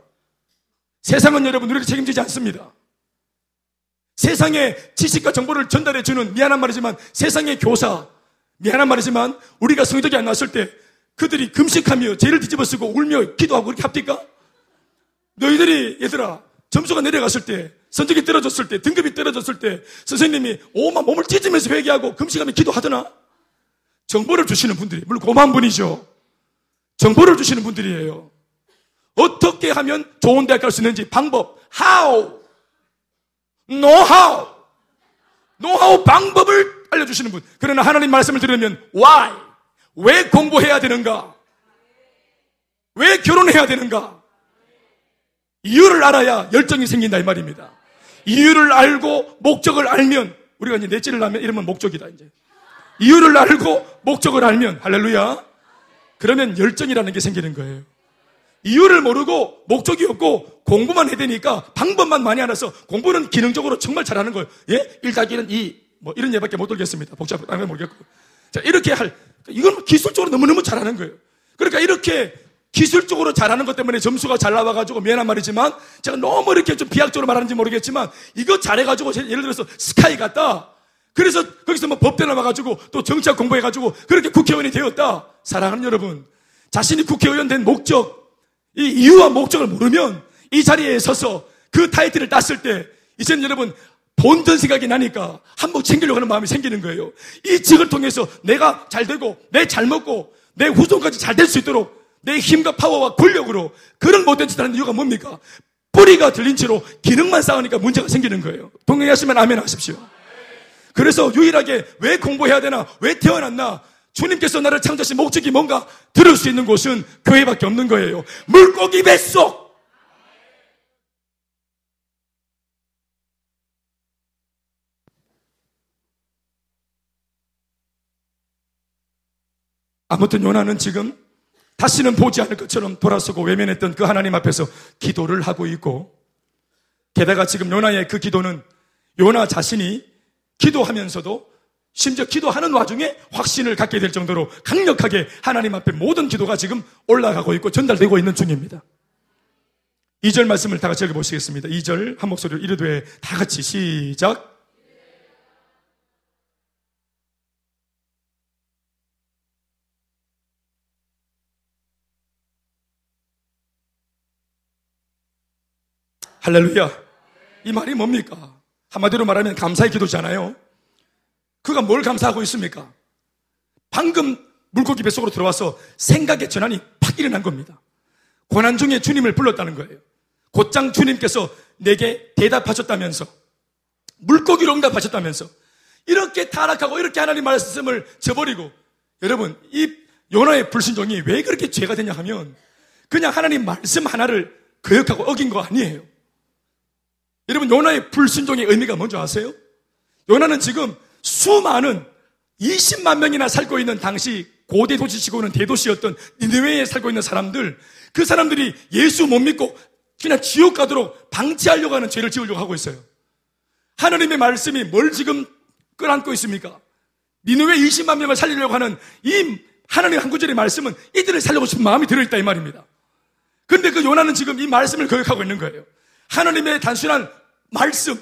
세상은 여러분 우리를 책임지지 않습니다. 세상의 지식과 정보를 전달해 주는 미안한 말이지만 세상의 교사, 미안한 말이지만 우리가 성적이 안 나왔을 때 그들이 금식하며 죄를 뒤집어 쓰고 울며 기도하고 그렇게 합니까? 너희들이 얘들아 점수가 내려갔을 때 성적이 떨어졌을 때 등급이 떨어졌을 때 선생님이 오만 몸을 찢으면서 회개하고 금식하며 기도하더나? 정보를 주시는 분들이 물론 고마운 분이죠. 정보를 주시는 분들이에요. 어떻게 하면 좋은 대학 갈 수 있는지 방법 how know-how know-how 방법을 알려주시는 분. 그러나 하나님 말씀을 들으면 why 왜 공부해야 되는가? 왜 결혼해야 되는가? 이유를 알아야 열정이 생긴다 이 말입니다. 이유를 알고 목적을 알면 우리가 이제 넷째를 하면 이러면 목적이다 이제. 이유를 알고 목적을 알면 할렐루야. 그러면 열정이라는 게 생기는 거예요. 이유를 모르고 목적이 없고 공부만 해야 되니까 방법만 많이 알아서 공부는 기능적으로 정말 잘하는 거예요. 예? 1 더하기 1은 2. 뭐 이런 예밖에 못 들겠습니다. 복잡한 거 모르겠고. 자, 이렇게 할, 이건 기술적으로 너무너무 잘하는 거예요. 그러니까 이렇게 기술적으로 잘하는 것 때문에 점수가 잘 나와가지고 미안한 말이지만 제가 너무 이렇게 좀 비약적으로 말하는지 모르겠지만 이거 잘해가지고 예를 들어서 스카이 같다. 그래서 거기서 뭐 법대 나와가지고 또 정치학 공부해가지고 그렇게 국회의원이 되었다. 사랑하는 여러분, 자신이 국회의원 된 목적, 이 이유와 목적을 모르면 이 자리에 서서 그 타이틀을 땄을 때 이제는 여러분 본전 생각이 나니까 한번 챙기려고 하는 마음이 생기는 거예요. 이 직을 통해서 내가 잘 되고 내 잘 먹고 내 후손까지 잘 될 수 있도록 내 힘과 파워와 권력으로 그런 못된 짓을 하는 이유가 뭡니까? 뿌리가 들린 채로 기능만 쌓으니까 문제가 생기는 거예요. 동행하시면 아멘 하십시오. 그래서 유일하게 왜 공부해야 되나? 왜 태어났나? 주님께서 나를 창조하신 목적이 뭔가 들을 수 있는 곳은 교회밖에 없는 거예요. 물고기 뱃속! 아무튼 요나는 지금 다시는 보지 않을 것처럼 돌아서고 외면했던 그 하나님 앞에서 기도를 하고 있고 게다가 지금 요나의 그 기도는 요나 자신이 기도하면서도 심지어 기도하는 와중에 확신을 갖게 될 정도로 강력하게 하나님 앞에 모든 기도가 지금 올라가고 있고 전달되고 있는 중입니다. 2절 말씀을 다 같이 읽어보시겠습니다. 2절 한 목소리로 이르되 다 같이 시작. 할렐루야. 이 말이 뭡니까? 한마디로 말하면 감사의 기도잖아요. 그가 뭘 감사하고 있습니까? 방금 물고기 뱃속으로 들어와서 생각의 전환이 팍 일어난 겁니다. 고난 중에 주님을 불렀다는 거예요. 곧장 주님께서 내게 대답하셨다면서 물고기로 응답하셨다면서 이렇게 타락하고 이렇게 하나님 말씀을 저버리고 여러분 이 요나의 불신종이 왜 그렇게 죄가 되냐 하면 그냥 하나님 말씀 하나를 거역하고 어긴 거 아니에요. 여러분, 요나의 불순종의 의미가 뭔지 아세요? 요나는 지금 수많은 20만 명이나 살고 있는 당시 고대 도시치고는 대도시였던 니느웨에 살고 있는 사람들, 그 사람들이 예수 못 믿고 그냥 지옥 가도록 방치하려고 하는 죄를 지으려고 하고 있어요. 하나님의 말씀이 뭘 지금 끌안고 있습니까? 니누의 20만 명을 살리려고 하는 이 하나님 한 구절의 말씀은 이들을 살려고 싶은 마음이 들어있다 이 말입니다. 근데 그 요나는 지금 이 말씀을 거역하고 있는 거예요. 하나님의 단순한 말씀,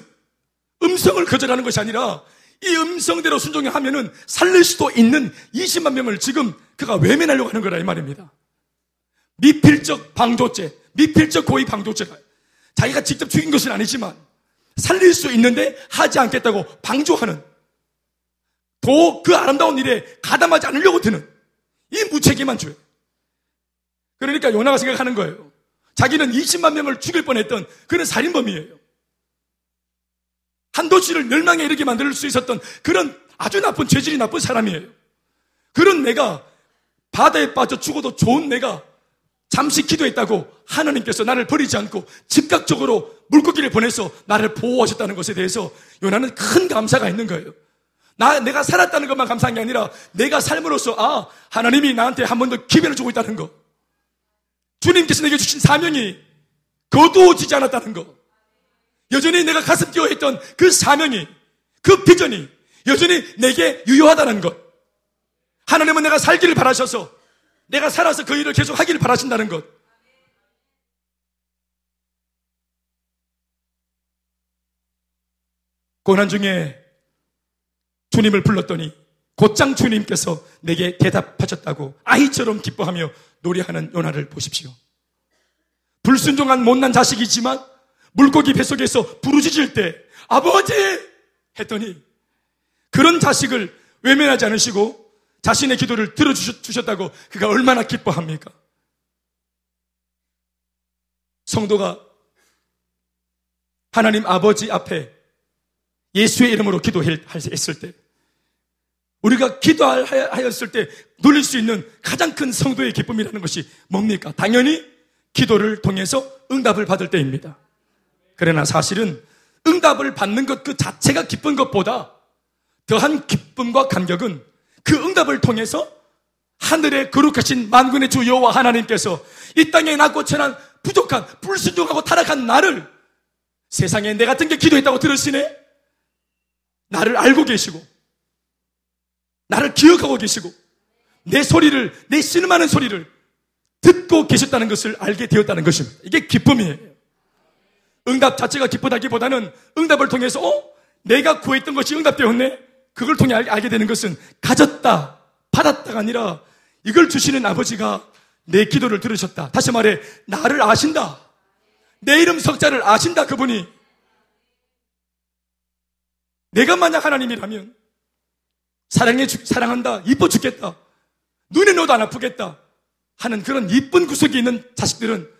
음성을 거절하는 것이 아니라 이 음성대로 순종하면은 살릴 수도 있는 20만 명을 지금 그가 외면하려고 하는 거라 이 말입니다. 미필적 방조죄, 미필적 고의 방조죄가 자기가 직접 죽인 것은 아니지만 살릴 수 있는데 하지 않겠다고 방조하는 더 그 아름다운 일에 가담하지 않으려고 드는 이 무책임한 죄. 그러니까 요나가 생각하는 거예요. 자기는 20만 명을 죽일 뻔했던 그런 살인범이에요. 한 도시를 멸망에 이르게 만들 수 있었던 그런 아주 나쁜 죄질이 나쁜 사람이에요. 그런 내가 바다에 빠져 죽어도 좋은 내가 잠시 기도했다고 하나님께서 나를 버리지 않고 즉각적으로 물고기를 보내서 나를 보호하셨다는 것에 대해서 요나는 큰 감사가 있는 거예요. 나, 내가 살았다는 것만 감사한 게 아니라 내가 삶으로써 아, 하나님이 나한테 한 번 더 기회를 주고 있다는 거. 주님께서 내게 주신 사명이 거두어지지 않았다는 거. 여전히 내가 가슴 뛰어했던 그 사명이, 그 비전이 여전히 내게 유효하다는 것. 하나님은 내가 살기를 바라셔서 내가 살아서 그 일을 계속 하기를 바라신다는 것. 고난 중에 주님을 불렀더니 곧장 주님께서 내게 대답하셨다고 아이처럼 기뻐하며 노래하는 요나를 보십시오. 불순종한 못난 자식이지만 물고기 뱃속에서 부르짖을 때 아버지 했더니 그런 자식을 외면하지 않으시고 자신의 기도를 들어주셨다고 그가 얼마나 기뻐합니까? 성도가 하나님 아버지 앞에 예수의 이름으로 기도했을 때 우리가 기도하였을 때 누릴 수 있는 가장 큰 성도의 기쁨이라는 것이 뭡니까? 당연히 기도를 통해서 응답을 받을 때입니다. 그러나 사실은 응답을 받는 것 그 자체가 기쁜 것보다 더한 기쁨과 감격은 그 응답을 통해서 하늘에 거룩하신 만군의 주 여호와 하나님께서 이 땅에 낮고 천한 부족한 불순종하고 타락한 나를 세상에 내 같은 게 기도했다고 들으시네? 나를 알고 계시고 나를 기억하고 계시고 내 소리를 내 신음하는 소리를 듣고 계셨다는 것을 알게 되었다는 것입니다. 이게 기쁨이에요. 응답 자체가 기쁘다기보다는 응답을 통해서 어? 내가 구했던 것이 응답되었네? 그걸 통해 알게 되는 것은 가졌다, 받았다가 아니라 이걸 주시는 아버지가 내 기도를 들으셨다. 다시 말해, 나를 아신다. 내 이름 석자를 아신다, 그분이. 내가 만약 하나님이라면, 사랑해, 사랑한다, 이뻐 죽겠다, 눈에 넣어도 안 아프겠다 하는 그런 이쁜 구석이 있는 자식들은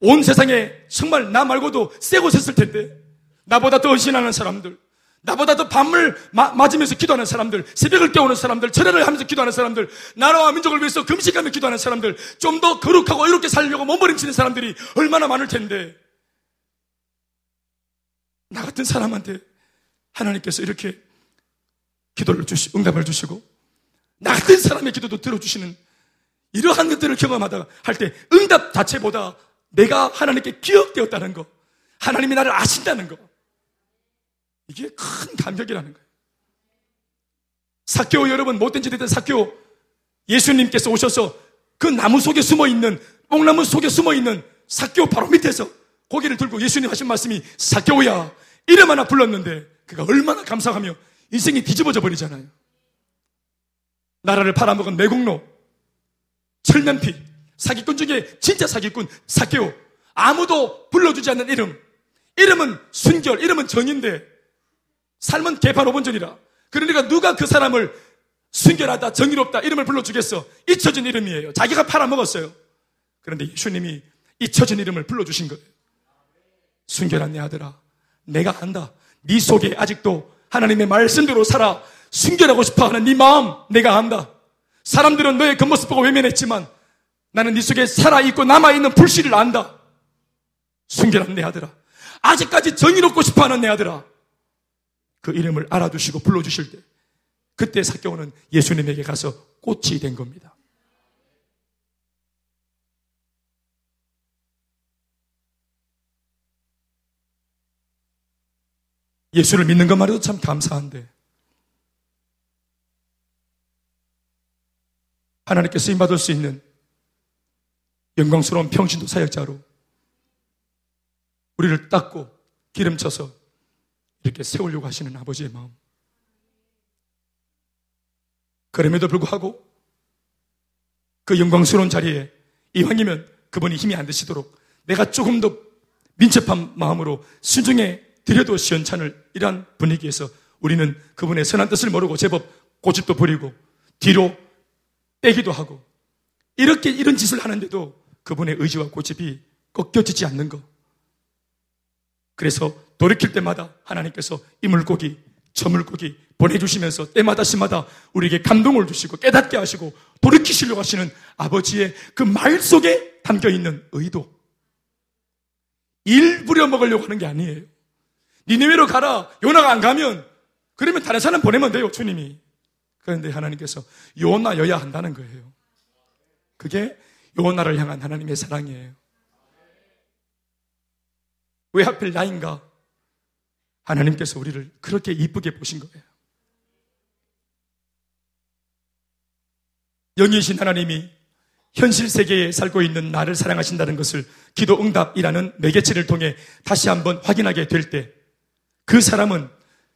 온 세상에 정말 나 말고도 세고 섰을 텐데, 나보다 더 헌신하는 사람들, 나보다 도 밤을 마, 맞으면서 기도하는 사람들, 새벽을 깨우는 사람들, 철회를 하면서 기도하는 사람들, 나라와 민족을 위해서 금식하며 기도하는 사람들, 좀 더 거룩하고 이렇게 살려고 몸부림치는 사람들이 얼마나 많을 텐데, 나 같은 사람한테 하나님께서 이렇게 기도를 주시, 응답을 주시고, 나 같은 사람의 기도도 들어주시는 이러한 것들을 경험하다 할 때 응답 자체보다 내가 하나님께 기억되었다는 것, 하나님이 나를 아신다는 것, 이게 큰 감격이라는 거예요. 사교 여러분, 짓 했던 사교 예수님께서 오셔서 그 나무 속에 숨어 있는, 뽕나무 속에 숨어 있는 사교 바로 밑에서 고개를 들고 예수님 하신 말씀이 사교야, 이름 하나 불렀는데 그가 얼마나 감사하며 인생이 뒤집어져 버리잖아요. 나라를 팔아먹은 매국노, 철면피, 사기꾼 중에 진짜 사기꾼, 사교. 아무도 불러주지 않는 이름. 이름은 순결, 이름은 정인데 삶은 개판 5번 전이라. 그러니까 누가 그 사람을 순결하다, 정의롭다 이름을 불러주겠어? 잊혀진 이름이에요. 자기가 팔아먹었어요. 그런데 예수님이 잊혀진 이름을 불러주신 거예요. 순결한 내 아들아, 내가 안다. 네 속에 아직도 하나님의 말씀대로 살아 순결하고 싶어하는 네 마음 내가 안다. 사람들은 너의 겉모습 보고 외면했지만 나는 네 속에 살아있고 남아있는 불씨를 안다. 순결한 내 아들아. 아직까지 정의롭고 싶어하는 내 아들아. 그 이름을 알아두시고 불러주실 때 그때 사경오는 예수님에게 가서 꽃이 된 겁니다. 예수를 믿는 것만 해도 참 감사한데 하나님께 쓰임 받을 수 있는 영광스러운 평신도 사역자로 우리를 닦고 기름쳐서 이렇게 세우려고 하시는 아버지의 마음. 그럼에도 불구하고 그 영광스러운 자리에 이왕이면 그분이 힘이 안 드시도록 내가 조금 더 민첩한 마음으로 순종해 드려도 시원찮을 이러한 분위기에서 우리는 그분의 선한 뜻을 모르고 제법 고집도 부리고 뒤로 빼기도 하고 이렇게 이런 짓을 하는데도 그분의 의지와 고집이 꺾여지지 않는 것. 그래서 돌이킬 때마다 하나님께서 이 물고기, 저 물고기 보내주시면서 때마다 시마다 우리에게 감동을 주시고 깨닫게 하시고 돌이키시려고 하시는 아버지의 그 말 속에 담겨 있는 의도. 일 부려 먹으려고 하는 게 아니에요. 니네외로 가라. 요나가 안 가면 그러면 다른 사람 보내면 돼요, 주님이. 그런데 하나님께서 요나여야 한다는 거예요. 그게 요나를 향한 하나님의 사랑이에요. 왜 하필 나인가? 하나님께서 우리를 그렇게 이쁘게 보신 거예요. 영이신 하나님이 현실 세계에 살고 있는 나를 사랑하신다는 것을 기도 응답이라는 매개체를 통해 다시 한번 확인하게 될 때 그 사람은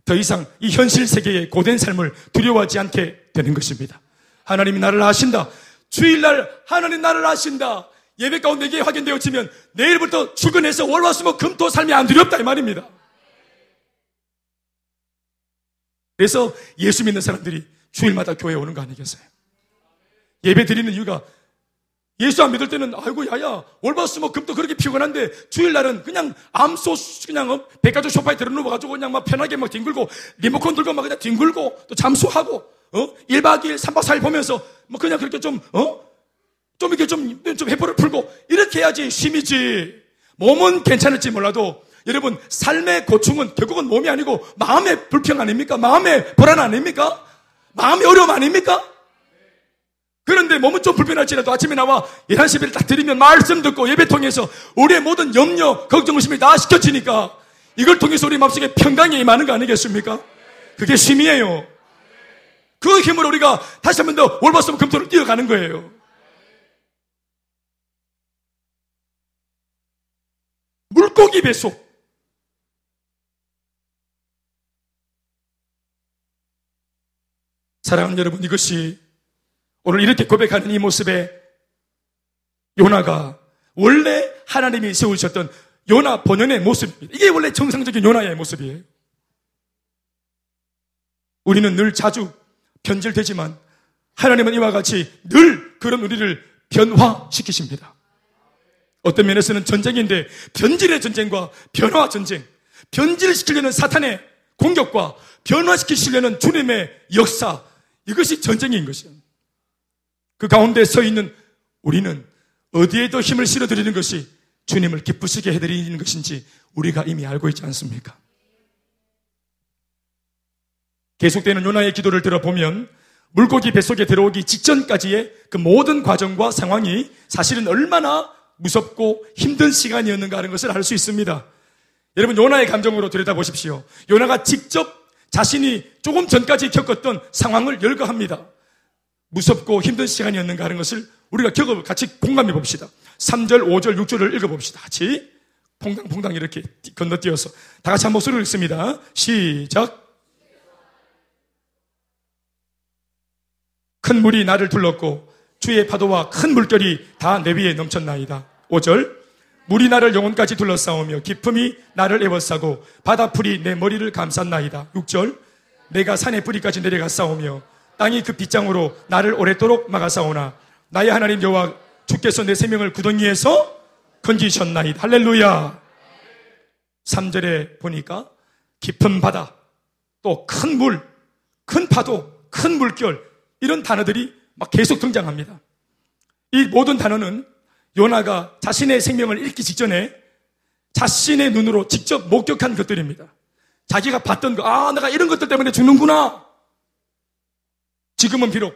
더 이상 이 현실 세계의 고된 삶을 두려워하지 않게 되는 것입니다. 하나님이 나를 아신다. 주일날 하나님 나를 아신다. 예배 가운데 이게 확인되어지면 내일부터 출근해서 월화수목 금토 삶이 안 두렵다 이 말입니다. 그래서 예수 믿는 사람들이 주일마다 교회에 오는 거 아니겠어요? 예배 드리는 이유가 예수 안 믿을 때는 아이고 야야 월화수목 금토 그렇게 피곤한데 주일날은 그냥 암소 그냥 어, 백화점 소파에 들어누워가지고 그냥 막 편하게 막 뒹굴고 리모컨 들고 막 그냥 뒹굴고 또 잠수하고 어 1박 2일 3박 4일 보면서 뭐 그냥 그렇게 좀 어? 좀 이렇게 좀, 좀 해포를 풀고 이렇게 해야지 힘이지 몸은 괜찮을지 몰라도 여러분 삶의 고충은 결국은 몸이 아니고 마음의 불평 아닙니까? 마음의 불안 아닙니까? 마음의 어려움 아닙니까? 그런데 몸은 좀 불편할지라도 아침에 나와 11시 딱 드리면 말씀 듣고 예배 통해서 우리의 모든 염려, 걱정, 의심이 다 시켜지니까 이걸 통해서 우리 마음속에 평강이 임하는 거 아니겠습니까? 그게 쉼이에요. 그 힘으로 우리가 다시 한 번더 월화수목 금토를 뛰어가는 거예요. 물고기 배속. 사랑하는 여러분, 이것이 오늘 이렇게 고백하는 이 모습에 요나가 원래 하나님이 세우셨던 요나 본연의 모습입니다. 이게 원래 정상적인 요나의 모습이에요. 우리는 늘 자주 변질되지만 하나님은 이와 같이 늘 그런 우리를 변화시키십니다. 어떤 면에서는 전쟁인데 변질의 전쟁과 변화 전쟁, 변질시키려는 사탄의 공격과 변화시키시려는 주님의 역사, 이것이 전쟁인 것이에요. 그 가운데 서 있는 우리는 어디에도 힘을 실어드리는 것이 주님을 기쁘시게 해드리는 것인지 우리가 이미 알고 있지 않습니까? 계속되는 요나의 기도를 들어보면 물고기 뱃속에 들어오기 직전까지의 그 모든 과정과 상황이 사실은 얼마나 무섭고 힘든 시간이었는가 하는 것을 알 수 있습니다. 여러분, 요나의 감정으로 들여다보십시오. 요나가 직접 자신이 조금 전까지 겪었던 상황을 열거합니다. 무섭고 힘든 시간이었는가 하는 것을 우리가 겪어 같이 공감해 봅시다. 3절, 5절, 6절을 읽어 봅시다. 같이 퐁당퐁당 이렇게 건너뛰어서 다 같이 한 목소리로 읽습니다. 시작. 큰 물이 나를 둘렀고 주의 파도와 큰 물결이 다 내 위에 넘쳤나이다. 5절 물이 나를 영혼까지 둘러싸우며 기품이 나를 에워싸고 바다풀이 내 머리를 감쌌나이다. 6절 내가 산의 뿌리까지 내려가 싸우며 땅이 그 빗장으로 나를 오랫도록 막아 싸우나 나의 하나님 여호와 주께서 내 생명을 구덩이에서 건지셨나이다. 할렐루야. 3절에 보니까 깊은 바다, 또 큰 물, 큰 파도, 큰 물결 이런 단어들이 막 계속 등장합니다. 이 모든 단어는 요나가 자신의 생명을 잃기 직전에 자신의 눈으로 직접 목격한 것들입니다. 자기가 봤던 거, 아, 내가 이런 것들 때문에 죽는구나. 지금은 비록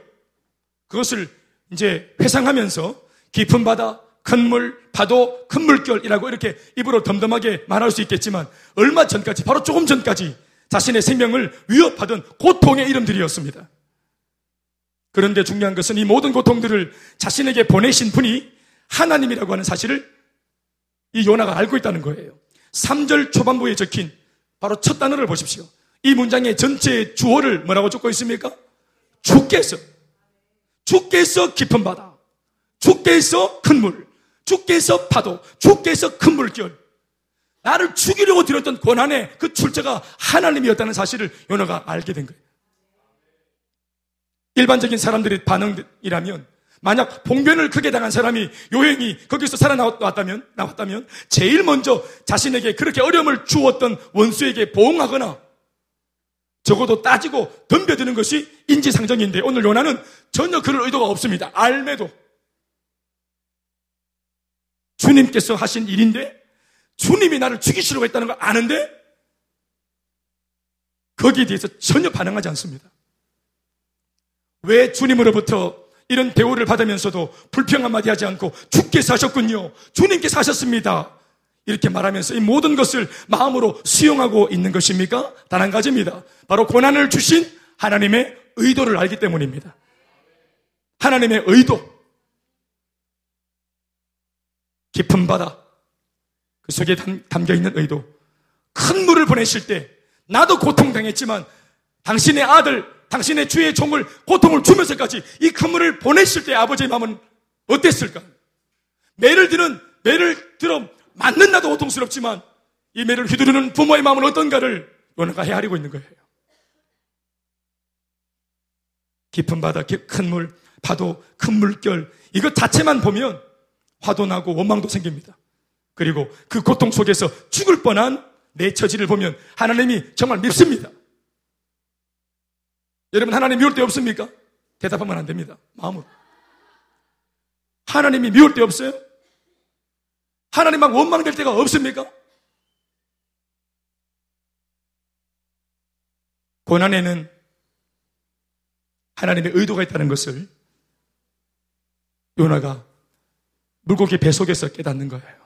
그것을 이제 회상하면서 깊은 바다, 큰 물, 파도, 큰 물결이라고 이렇게 입으로 덤덤하게 말할 수 있겠지만 얼마 전까지, 바로 조금 전까지 자신의 생명을 위협하던 고통의 이름들이었습니다. 그런데 중요한 것은 이 모든 고통들을 자신에게 보내신 분이 하나님이라고 하는 사실을 이 요나가 알고 있다는 거예요. 3절 초반부에 적힌 바로 첫 단어를 보십시오. 이 문장의 전체 주어를 뭐라고 적고 있습니까? 주께서, 주께서 깊은 바다, 주께서 큰 물, 주께서 파도, 주께서 큰 물결. 나를 죽이려고 들었던 고난의 그 출처가 하나님이었다는 사실을 요나가 알게 된 거예요. 일반적인 사람들의 반응이라면 만약 봉변을 크게 당한 사람이 요행이 거기서 살아나왔다면 나왔다면 제일 먼저 자신에게 그렇게 어려움을 주었던 원수에게 보응하거나 적어도 따지고 덤벼드는 것이 인지상정인데 오늘 요나는 전혀 그럴 의도가 없습니다. 알매도 주님께서 하신 일인데 주님이 나를 죽이시려고 했다는 걸 아는데 거기에 대해서 전혀 반응하지 않습니다. 왜 주님으로부터 이런 대우를 받으면서도 불평 한마디 하지 않고 주께서 하셨군요. 주님께서 하셨습니다. 이렇게 말하면서 이 모든 것을 마음으로 수용하고 있는 것입니까? 단 한 가지입니다. 바로 고난을 주신 하나님의 의도를 알기 때문입니다. 하나님의 의도. 깊은 바다. 그 속에 담겨 있는 의도. 큰 물을 보내실 때 나도 고통당했지만 당신의 아들 당신의 주의 종을 고통을 주면서까지 이 그물을 보내실 때 아버지의 마음은 어땠을까? 매를 드는 매를 들어 맞는 나도 고통스럽지만 이 매를 휘두르는 부모의 마음은 어떤가를 요나가 헤아리고 있는 거예요. 깊은 바다, 큰 물, 파도, 큰 물결 이것 자체만 보면 화도 나고 원망도 생깁니다. 그리고 그 고통 속에서 죽을 뻔한 내 처지를 보면 하나님이 정말 밉습니다. 여러분 하나님 미울 때 없습니까? 대답하면 안 됩니다. 마음으로. 하나님이 미울 때 없어요? 하나님 막 원망될 때가 없습니까? 고난에는 하나님의 의도가 있다는 것을 요나가 물고기 배 속에서 깨닫는 거예요.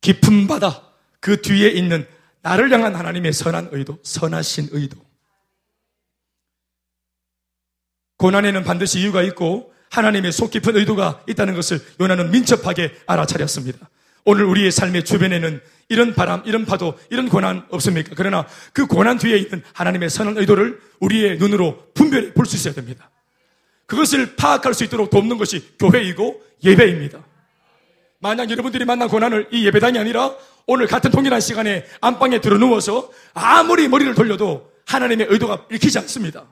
깊은 바다 그 뒤에 있는 나를 향한 하나님의 선한 의도, 선하신 의도. 고난에는 반드시 이유가 있고 하나님의 속 깊은 의도가 있다는 것을 요나는 민첩하게 알아차렸습니다. 오늘 우리의 삶의 주변에는 이런 바람, 이런 파도, 이런 고난 없습니까? 그러나 그 고난 뒤에 있는 하나님의 선한 의도를 우리의 눈으로 분별히 볼수 있어야 됩니다. 그것을 파악할 수 있도록 돕는 것이 교회이고 예배입니다. 만약 여러분들이 만난 고난을 이 예배당이 아니라 오늘 같은 동일한 시간에 안방에 들어 누워서 아무리 머리를 돌려도 하나님의 의도가 읽히지 않습니다.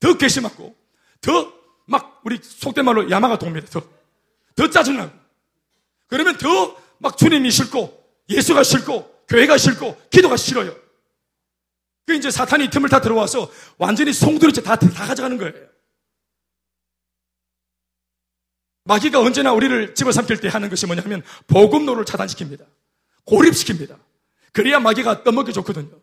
더 괘씸하고 더 막 우리 속된 말로 야마가 돕니다. 더, 더 짜증나고 그러면 더 막 주님이 싫고 예수가 싫고 교회가 싫고 기도가 싫어요. 그 이제 사탄이 틈을 다 들어와서 완전히 송두리째 다, 다 가져가는 거예요. 마귀가 언제나 우리를 집어삼킬 때 하는 것이 뭐냐면 복음로를 차단시킵니다. 고립시킵니다. 그래야 마귀가 떠먹기 좋거든요.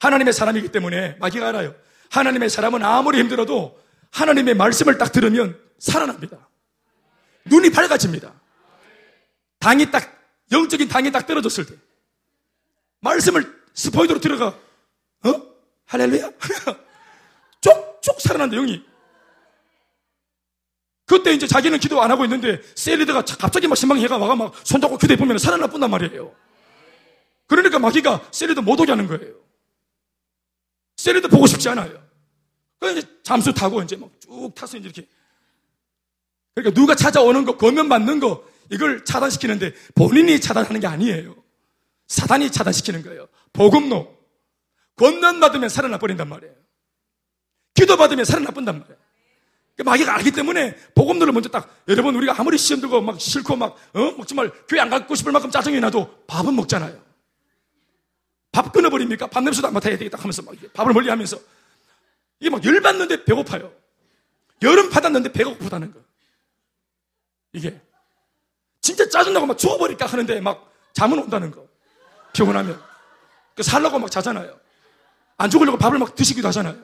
하나님의 사람이기 때문에 마귀가 알아요. 하나님의 사람은 아무리 힘들어도 하나님의 말씀을 딱 들으면 살아납니다. 눈이 밝아집니다. 당이 딱, 영적인 당이 딱 떨어졌을 때. 말씀을 스포이드로 들어가, 어? 할렐루야? 쪽쪽 살아난다, 영이. 그때 이제 자기는 기도 안 하고 있는데, 셀리더가 갑자기 막 심방해가 와가 막 손잡고 기도해 보면 살아나뿐단 말이에요. 그러니까 마귀가 셀리더 못 오게 하는 거예요. 셀리드 보고 싶지 않아요. 그 이제 잠수 타고 이제 막 쭉 타서 이제 이렇게. 그러니까 누가 찾아오는 거, 거면 받는 거, 이걸 차단시키는데 본인이 차단하는 게 아니에요. 사단이 차단시키는 거예요. 복음로. 권면 받으면 살아나 버린단 말이에요. 기도 받으면 살아나 본단 말이에요. 그러니까 마귀가 알기 때문에 복음들을 먼저 딱 여러분 우리가 아무리 시험 들고 막 싫고 막 어? 막 정말 교회 안 가고 싶을 만큼 짜증이 나도 밥은 먹잖아요. 밥 끊어버립니까? 밥 냄새도 안 맡아야 되겠다 하면서 막 밥을 멀리 하면서 이게 막 열받는데 배고파요. 여름 받았는데 배가 고프다는 거. 이게. 진짜 짜증나고 막 죽어버릴까 하는데 막 잠은 온다는 거. 피곤하면. 그 살라고 막 자잖아요. 안 죽으려고 밥을 막 드시기도 하잖아요.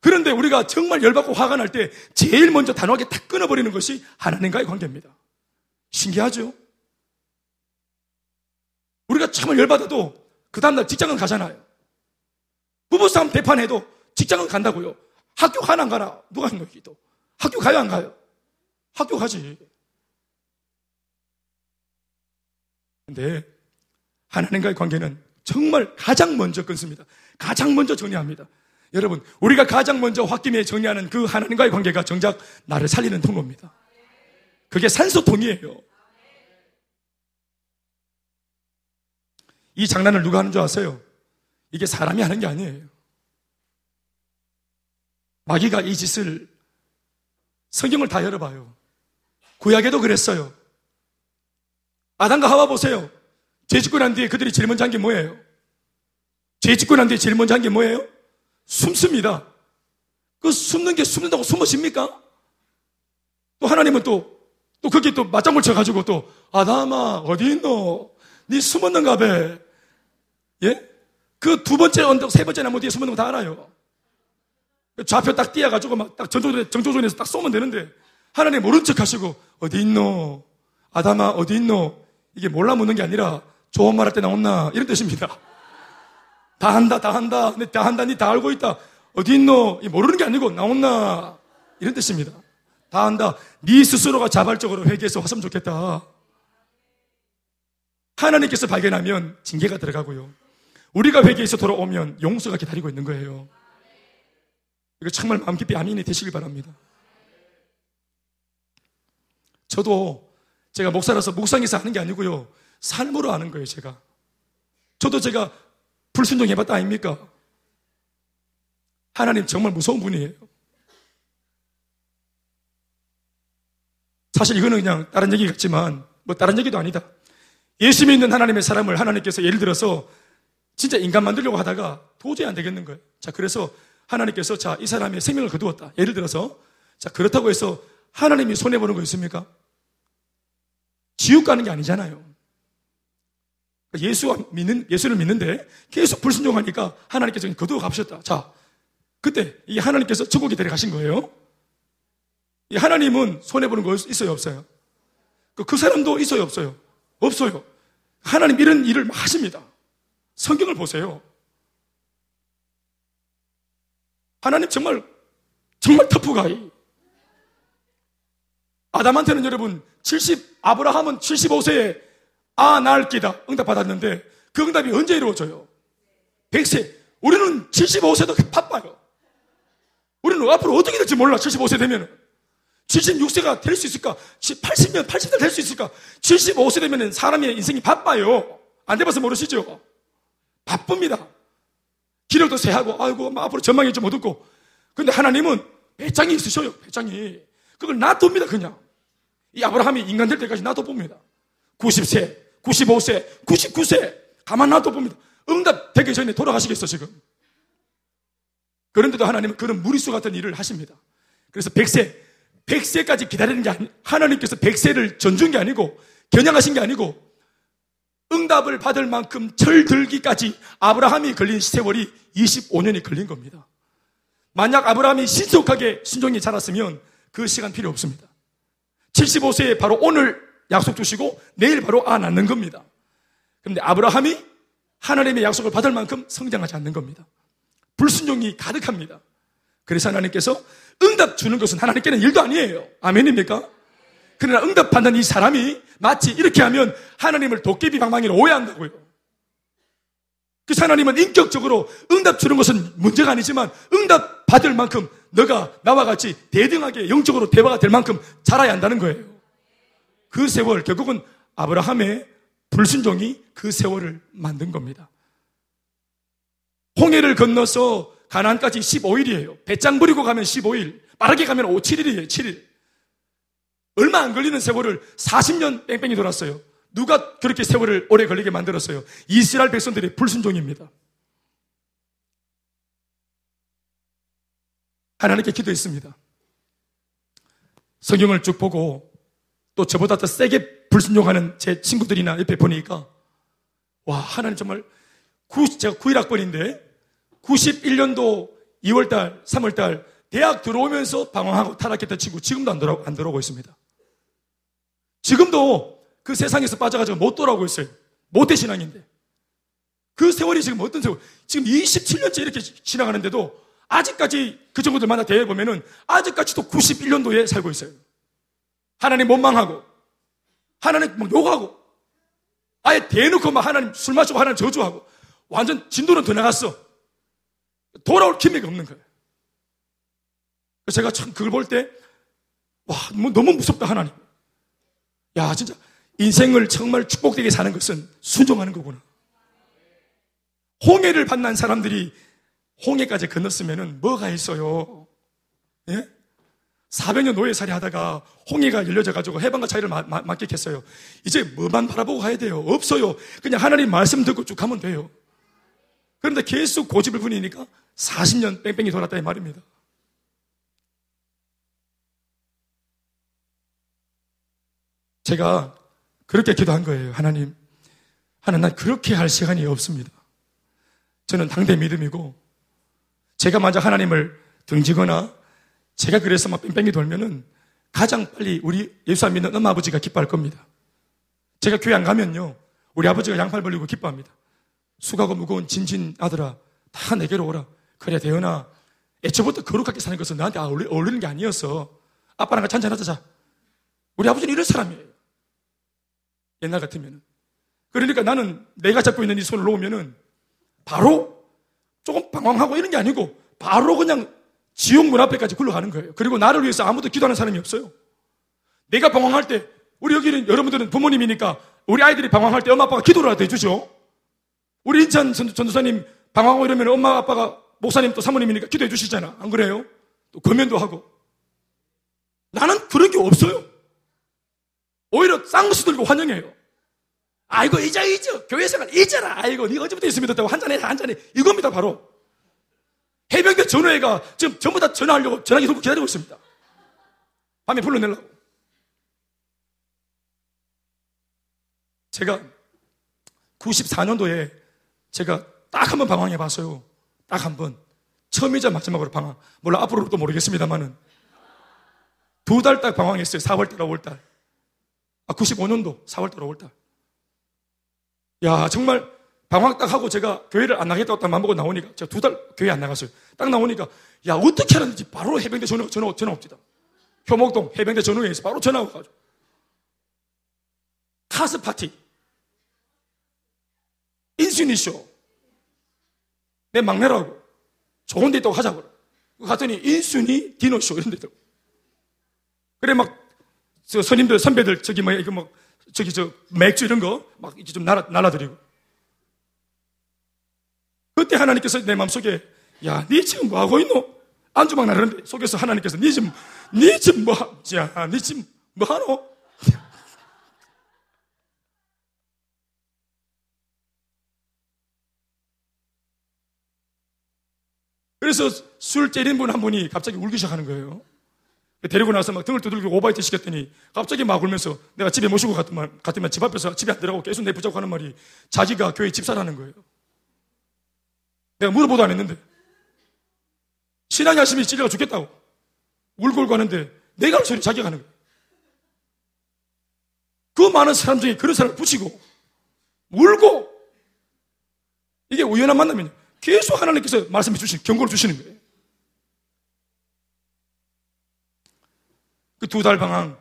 그런데 우리가 정말 열받고 화가 날 때 제일 먼저 단호하게 탁 끊어버리는 것이 하나님과의 관계입니다. 신기하죠? 우리가 정말 열받아도 그 다음날 직장은 가잖아요. 부부싸움 대판해도 직장은 간다고요. 학교 가나 안 가나? 누가 했노, 기도? 학교 가요, 안 가요? 학교 가지. 근데 하나님과의 관계는 정말 가장 먼저 끊습니다. 가장 먼저 정리합니다. 여러분, 우리가 가장 먼저 홧김에 정리하는 그 하나님과의 관계가 정작 나를 살리는 통로입니다. 그게 산소통이에요. 이 장난을 누가 하는 줄 아세요? 이게 사람이 하는 게 아니에요. 마귀가 이 짓을 성경을 다 열어봐요. 구약에도 그랬어요. 아담과 하와 보세요. 죄 짓고 난 뒤에 그들이 제일 먼저 한 게 뭐예요? 죄 짓고 난 뒤에 제일 먼저 한 게 뭐예요? 숨습니다. 그 숨는 게 숨는다고 숨으십니까? 또 하나님은 또, 또 거기에 또 맞장구 쳐가지고 또, 아담아, 어디 있노? 니 숨었는가 봐. 예? 그 두 번째 언덕, 세 번째 나무 뒤에 숨었는 거 다 알아요. 좌표 딱 띄어가지고 막 딱 정조준에서 딱 쏘면 되는데, 하나님 모른 척 하시고, 어디 있노? 아담아, 어디 있노? 이게 몰라 묻는 게 아니라, 좋은 말 할 때 나온나? 이런 뜻입니다. 다 한다, 다 한다. 내다 한다, 니 다 알고 있다. 어디 있노? 모르는 게 아니고, 나온나? 이런 뜻입니다. 다 한다. 네 스스로가 자발적으로 회개해서 왔으면 좋겠다. 하나님께서 발견하면 징계가 들어가고요. 우리가 회개해서 돌아오면 용서가 기다리고 있는 거예요. 이거 정말 마음 깊이 아멘이 되시길 바랍니다. 저도 제가 목사라서 묵상해서 하는 게 아니고요. 삶으로 하는 거예요, 제가. 저도 제가 불순종 해봤다 아닙니까? 하나님 정말 무서운 분이에요. 사실 이거는 그냥 다른 얘기 같지만, 뭐 다른 얘기도 아니다. 예수 믿는 하나님의 사람을 하나님께서 예를 들어서 진짜 인간 만들려고 하다가 도저히 안 되겠는 거예요. 자, 그래서 하나님께서 자, 이 사람의 생명을 거두었다. 예를 들어서 자, 그렇다고 해서 하나님이 손해 보는 거 있습니까? 지옥 가는 게 아니잖아요. 예수 믿는, 예수를 믿는데 계속 불순종하니까 하나님께서 거두어 가셨다. 자, 그때 이 하나님께서 천국에 데려가신 거예요. 이 하나님은 손해 보는 거 있어요, 없어요? 그, 그 사람도 있어요, 없어요? 없어요. 하나님 이런 일을 하십니다. 성경을 보세요. 하나님 정말, 정말 터프가이. 아담한테는 여러분, 70, 아브라함은 75세에 아, 날 끼다. 응답 받았는데, 그 응답이 언제 이루어져요? 100세. 우리는 75세도 바빠요. 우리는 앞으로 어떻게 될지 몰라, 75세 되면은. 76세가 될 수 있을까? 80년, 80살 될수 있을까? 75세 되면 사람의 인생이 바빠요. 안 돼봐서 모르시죠? 바쁩니다. 기력도 세하고, 아이고, 뭐 앞으로 전망이 좀 어둡고. 근데 하나님은 배짱이 있으셔요, 배짱이. 그걸 놔둡니다, 그냥. 이 아브라함이 인간 될 때까지 놔둬봅니다. 90세, 95세, 99세, 가만 놔둬봅니다. 응답 되기 전에 돌아가시겠어, 지금. 그런데도 하나님은 그런 무리수 같은 일을 하십니다. 그래서 100세, 100세까지 기다리는 게 아니, 하나님께서 100세를 전준 게 아니고, 겨냥하신 게 아니고, 응답을 받을 만큼 철들기까지 아브라함이 걸린 세월이 25년이 걸린 겁니다. 만약 아브라함이 신속하게 순종이 자랐으면 그 시간 필요 없습니다. 75세에 바로 오늘 약속 주시고 내일 바로 아 낳는 겁니다. 그런데 아브라함이 하나님의 약속을 받을 만큼 성장하지 않는 겁니다. 불순종이 가득합니다. 그래서 하나님께서 응답 주는 것은 하나님께는 일도 아니에요. 아멘입니까? 그러나 응답 받는 이 사람이 마치 이렇게 하면 하나님을 도깨비 방망이로 오해한다고요. 그래서 하나님은 인격적으로 응답 주는 것은 문제가 아니지만 응답 받을 만큼 너가 나와 같이 대등하게 영적으로 대화가 될 만큼 자라야 한다는 거예요. 그 세월 결국은 아브라함의 불순종이 그 세월을 만든 겁니다. 홍해를 건너서 가나안까지 15일이에요. 배짱 부리고 가면 15일, 빠르게 가면 5, 7일이에요. 7일. 얼마 안 걸리는 세월을 40년 뺑뺑이 돌았어요. 누가 그렇게 세월을 오래 걸리게 만들었어요? 이스라엘 백성들의 불순종입니다. 하나님께 기도했습니다. 성경을 쭉 보고 또 저보다 더 세게 불순종하는 제 친구들이나 옆에 보니까 와 하나님 정말 구, 제가 9일학번인데 91년도 2월달, 3월달 대학 들어오면서 방황하고 타락했던 친구 지금도 안, 돌아, 안 돌아오고 있습니다. 지금도 그 세상에서 빠져가지고 못 돌아오고 있어요. 모태신앙인데. 그 세월이 지금 어떤 세월? 지금 27년째 이렇게 지나가는데도 아직까지 그 친구들 만나 대해보면은 아직까지도 91년도에 살고 있어요. 하나님 원망하고, 하나님 막 욕하고, 아예 대놓고 막 하나님 술 마시고 하나님 저주하고, 완전 진도는 더 나갔어. 돌아올 기미가 없는 거예요. 제가 참 그걸 볼 때, 와, 뭐 너무 무섭다, 하나님. 야, 진짜, 인생을 정말 축복되게 사는 것은 순종하는 거구나. 홍해를 만난 사람들이 홍해까지 건넜으면 뭐가 있어요? 예? 400년 노예살이 하다가 홍해가 열려져 가지고 해방과 자유를 맡겠겠어요. 이제 뭐만 바라보고 가야 돼요? 없어요. 그냥 하나님 말씀 듣고 쭉 가면 돼요. 그런데 계속 고집을 부리니까 40년 뺑뺑이 돌았다 이 말입니다. 제가 그렇게 기도한 거예요. 하나님, 하나님, 난 그렇게 할 시간이 없습니다. 저는 당대 믿음이고, 제가 만약 하나님을 등지거나, 제가 그래서 막 뺑뺑이 돌면은 가장 빨리 우리 예수 안 믿는 엄마 아버지가 기뻐할 겁니다. 제가 교회 안 가면요, 우리 아버지가 양팔 벌리고 기뻐합니다. 수가고 무거운 진진 아들아, 다 내게로 오라. 그래, 대현아. 애초부터 거룩하게 사는 것은 나한테 어울리는 게 아니었어. 아빠랑 같이 한잔하자. 우리 아버지는 이런 사람이에요. 옛날 같으면. 그러니까 나는 내가 잡고 있는 이 손을 놓으면은 바로 조금 방황하고 이런 게 아니고 바로 그냥 지옥 문 앞에까지 굴러가는 거예요. 그리고 나를 위해서 아무도 기도하는 사람이 없어요. 내가 방황할 때 우리 여기는 여러분들은 부모님이니까 우리 아이들이 방황할 때 엄마 아빠가 기도를 하도 해주죠. 우리 인천 전도사님 방황하고 이러면 엄마 아빠가 목사님 또 사모님이니까 기도해 주시잖아. 안 그래요? 또 금연도 하고. 나는 그런 게 없어요. 오히려 쌍수 들고 환영해요. 아이고, 잊어, 잊어. 교회 생활 잊어라. 아이고, 네가 어제부터 있으면 됐다고 한잔해, 한잔해. 이겁니다, 바로. 해병대 전화회가 지금 전부 다 전화하려고 전화기 들고 기다리고 있습니다. 밤에 불러내려고. 제가 94년도에 제가 딱 한 번 방황해 봤어요. 딱 한 번. 처음이자 마지막으로 방황. 물론 앞으로도 모르겠습니다만은. 두 달 딱 방황했어요. 4월달, 5월달. 아, 95년도 4월달, 5월달. 야, 정말 방황 딱 하고 제가 교회를 안 나가겠다고 딱 맘먹고 나오니까 제가 두 달 교회 안 나갔어요. 딱 나오니까 야, 어떻게 하는지 바로 해병대 전화, 전화, 전화 옵니다. 효목동 해병대 전후에서 바로 전화 와가지고. 카스 파티. 인순이쇼. 내 막내라고. 좋은 데 있다고 하자고. 갔더니 인순이 디노쇼 이런 데 있다고. 그래 막 저 선임들 선배들 저기 뭐 이거 뭐 저기 저 맥주 이런 거 막 이렇게 좀 날아, 날아드리고. 그때 하나님께서 내 마음속에 야, 니 지금 뭐 하고 있노? 안주막 나르는데 속에서 하나님께서 니 지금 니 지금 뭐, 야, 니 지금 뭐 하노? 그래서 술 때린 분 한 분이 갑자기 울기 시작하는 거예요. 데리고 나서 막 등을 두들기고 오바이트 시켰더니 갑자기 막 울면서 내가 집에 모시고 갔더만, 갔더만 집 앞에서 집에 안 들어가고 계속 내 붙잡고 하는 말이 자기가 교회 집사라는 거예요. 내가 물어보도 안 했는데. 신앙이 하시면 찔려가 죽겠다고. 울고 울고 하는데 내가 할 소리 자기가 하는 거예요. 그 많은 사람 중에 그런 사람을 붙이고 울고 이게 우연한 만남이냐. 계속 하나님께서 말씀해 주시는, 경고를 주시는 거예요. 그 두 달 방황.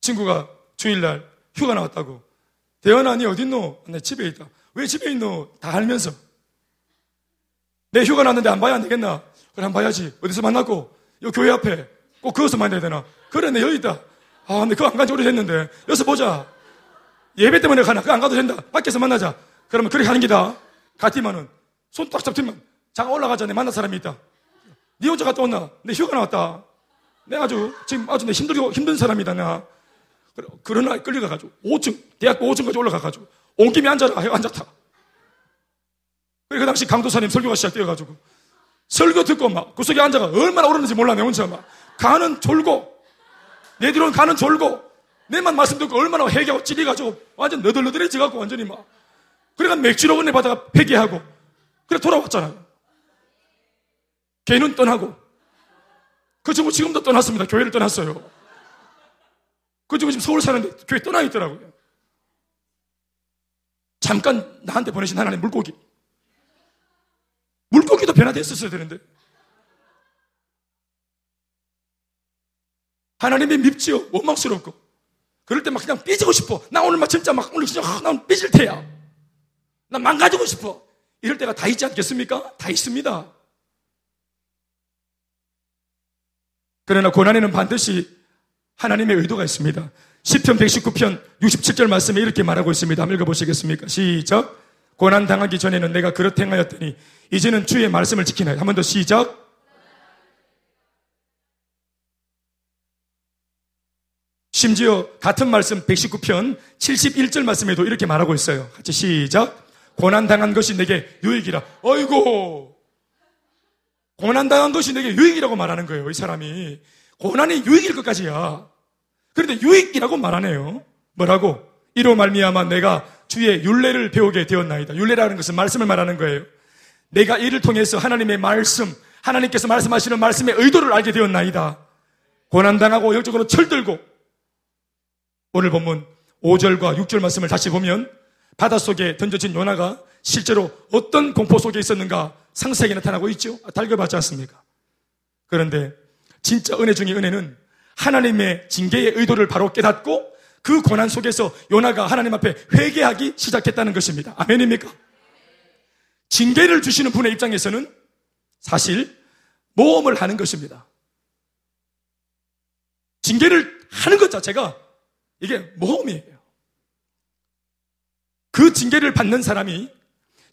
친구가 주일날 휴가 나왔다고. 대현아 니 어딨노? 내 집에 있다. 왜 집에 있노? 다 알면서. 내 휴가 났는데 안 봐야 안 되겠나? 그래 안 봐야지. 어디서 만났고? 요 교회 앞에 꼭 거기서 만나야 되나? 그래 내 여기 있다. 아 근데 그거 안 간지 오래됐는데. 여기서 보자. 예배 때문에 가나? 그거 안 가도 된다. 밖에서 만나자. 그러면 그렇게 하는 기다. 갔지만은 손 딱 잡히면 잠깐 올라가자. 내 만날 사람이 있다. 니 혼자 갔다 온나? 내 휴가 나왔다 내가 아주 지금 아주 내 힘들고 힘든 사람이다 내가 그러나 끌려가가지고 5층 대학교 5층까지 올라가가지고 온 김에 앉아라 해 앉았다. 그 당시 강도사님 설교가 시작되어가지고 설교 듣고 막 구석에 앉아가 얼마나 오르는지 몰라 내 혼자 막 가는 졸고 내 뒤로는 가는 졸고 내만 말씀 듣고 얼마나 회개하고 찔려가지고 완전 너덜너덜해져갖고 완전히 막 그래가 맥주로 은혜 받아가 회개하고 그래 돌아왔잖아요. 걔는 떠나고 그 친구 지금도 떠났습니다. 교회를 떠났어요. 그 친구 지금 서울 사는데 교회 떠나 있더라고요. 잠깐 나한테 보내신 하나님 물고기. 물고기도 변화됐었어야 되는데. 하나님이 밉지요. 원망스럽고. 그럴 때 막 그냥 삐지고 싶어. 나 오늘 막 진짜 막 오늘 진짜 아, 난 삐질 테야. 나 망가지고 싶어. 이럴 때가 다 있지 않겠습니까? 다 있습니다. 그러나 고난에는 반드시 하나님의 의도가 있습니다. 10편 119편 67절 말씀에 이렇게 말하고 있습니다. 한번 읽어보시겠습니까? 시작. 고난 당하기 전에는 내가 그렇 행하였더니 이제는 주의 말씀을 지키나요. 한 번 더 시작. 심지어 같은 말씀 119편 71절 말씀에도 이렇게 말하고 있어요. 같이 시작. 고난 당한 것이 내게 유익이라. 어이고. 고난 당한 것이 내게 유익이라고 말하는 거예요. 이 사람이. 고난이 유익일 것까지야. 그런데 유익이라고 말하네요. 뭐라고? 이로 말미암아 내가 주의 윤례를 배우게 되었나이다. 윤례라는 것은 말씀을 말하는 거예요. 내가 이를 통해서 하나님의 말씀, 하나님께서 말씀하시는 말씀의 의도를 알게 되었나이다. 고난당하고 영적으로 철들고 오늘 본문 5절과 6절 말씀을 다시 보면 바닷속에 던져진 요나가 실제로 어떤 공포 속에 있었는가 상세하게 나타나고 있죠. 달겨봤지 않습니까? 그런데 진짜 은혜 중의 은혜는 하나님의 징계의 의도를 바로 깨닫고 그 고난 속에서 요나가 하나님 앞에 회개하기 시작했다는 것입니다. 아멘입니까? 징계를 주시는 분의 입장에서는 사실 모험을 하는 것입니다. 징계를 하는 것 자체가 이게 모험이에요. 그 징계를 받는 사람이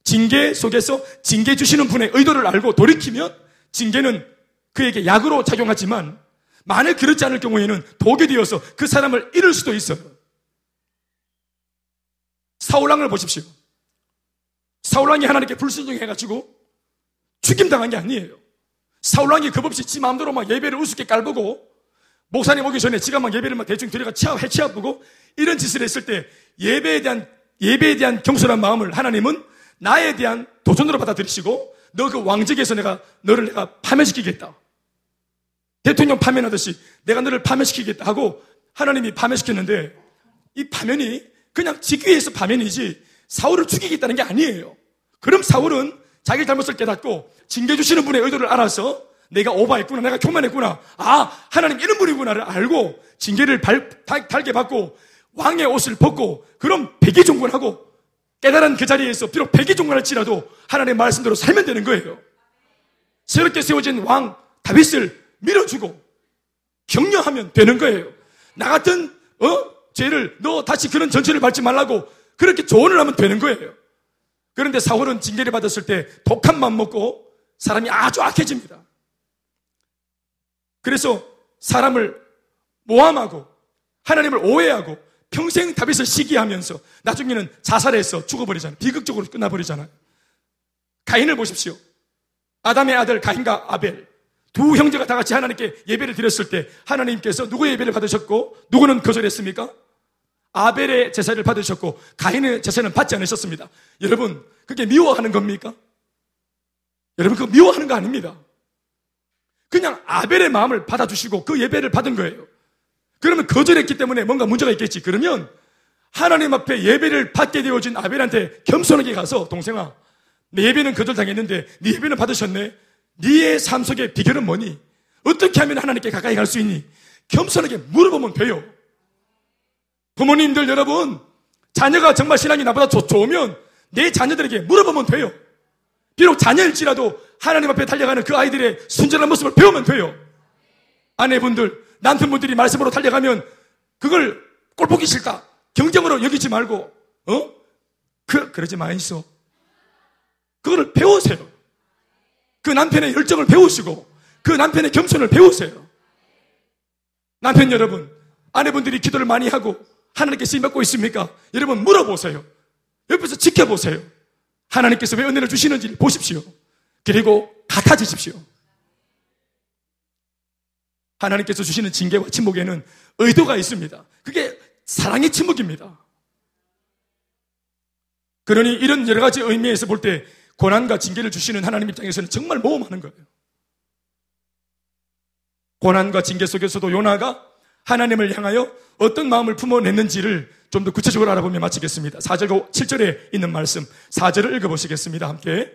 징계 속에서 징계 주시는 분의 의도를 알고 돌이키면 징계는 그에게 약으로 작용하지만 만일 그렇지 않을 경우에는 독이 되어서 그 사람을 잃을 수도 있어요. 사울왕을 보십시오. 사울왕이 하나님께 불순종해가지고 죽임당한 게 아니에요. 사울왕이 겁없이 지 마음대로 막 예배를 우습게 깔보고 목사님 오기 전에 지가 막 예배를 막 대충 들여가 치아 해치아보고 이런 짓을 했을 때 예배에 대한 예배에 대한 겸손한 마음을 하나님은 나에 대한 도전으로 받아들이시고 너 그 왕직에서 내가 너를 내가 파멸시키겠다. 대통령 파면하듯이 내가 너를 파면시키겠다 하고 하나님이 파면시켰는데 이 파면이 그냥 직위에서 파면이지 사울을 죽이겠다는 게 아니에요. 그럼 사울은 자기 잘못을 깨닫고 징계 주시는 분의 의도를 알아서 내가 오바했구나, 내가 교만했구나, 아, 하나님 이런 분이구나를 알고 징계를 발, 달, 달게 받고 왕의 옷을 벗고 그럼 백의종군하고 깨달은 그 자리에서 비록 백의종군할지라도 하나님의 말씀대로 살면 되는 거예요. 새롭게 세워진 왕 다윗을 밀어주고 격려하면 되는 거예요. 나 같은 어 죄를 너 다시 그런 전체를 밟지 말라고 그렇게 조언을 하면 되는 거예요. 그런데 사울은 징계를 받았을 때 독한 맘 먹고 사람이 아주 악해집니다. 그래서 사람을 모함하고 하나님을 오해하고 평생 다윗을 시기하면서 나중에는 자살해서 죽어버리잖아요. 비극적으로 끝나버리잖아요. 가인을 보십시오. 아담의 아들 가인과 아벨. 두 형제가 다 같이 하나님께 예배를 드렸을 때 하나님께서 누구의 예배를 받으셨고 누구는 거절했습니까? 아벨의 제사를 받으셨고 가인의 제사는 받지 않으셨습니다. 여러분 그게 미워하는 겁니까? 여러분 그거 미워하는 거 아닙니다. 그냥 아벨의 마음을 받아주시고 그 예배를 받은 거예요. 그러면 거절했기 때문에 뭔가 문제가 있겠지. 그러면 하나님 앞에 예배를 받게 되어진 아벨한테 겸손하게 가서 동생아 내 예배는 거절당했는데 네 예배는 받으셨네. 네의 삶 속의 비결은 뭐니? 어떻게 하면 하나님께 가까이 갈 수 있니? 겸손하게 물어보면 돼요. 부모님들 여러분, 자녀가 정말 신앙이 나보다 좋, 좋으면 내 자녀들에게 물어보면 돼요. 비록 자녀일지라도 하나님 앞에 달려가는 그 아이들의 순전한 모습을 배우면 돼요. 아내분들, 남편분들이 말씀으로 달려가면 그걸 꼴 보기 싫다. 경쟁으로 여기지 말고, 어? 그, 그러지 마이소. 그거를 배우세요. 그 남편의 열정을 배우시고 그 남편의 겸손을 배우세요. 남편 여러분, 아내분들이 기도를 많이 하고 하나님께 쓰임 받고 있습니까? 여러분 물어보세요. 옆에서 지켜보세요. 하나님께서 왜 은혜를 주시는지 보십시오. 그리고 같아지십시오. 하나님께서 주시는 징계와 침묵에는 의도가 있습니다. 그게 사랑의 침묵입니다. 그러니 이런 여러 가지 의미에서 볼 때 고난과 징계를 주시는 하나님 입장에서는 정말 모험하는 거예요. 고난과 징계 속에서도 요나가 하나님을 향하여 어떤 마음을 품어냈는지를 좀 더 구체적으로 알아보며 마치겠습니다. 4절과 7절에 있는 말씀, 4절을 읽어보시겠습니다. 함께.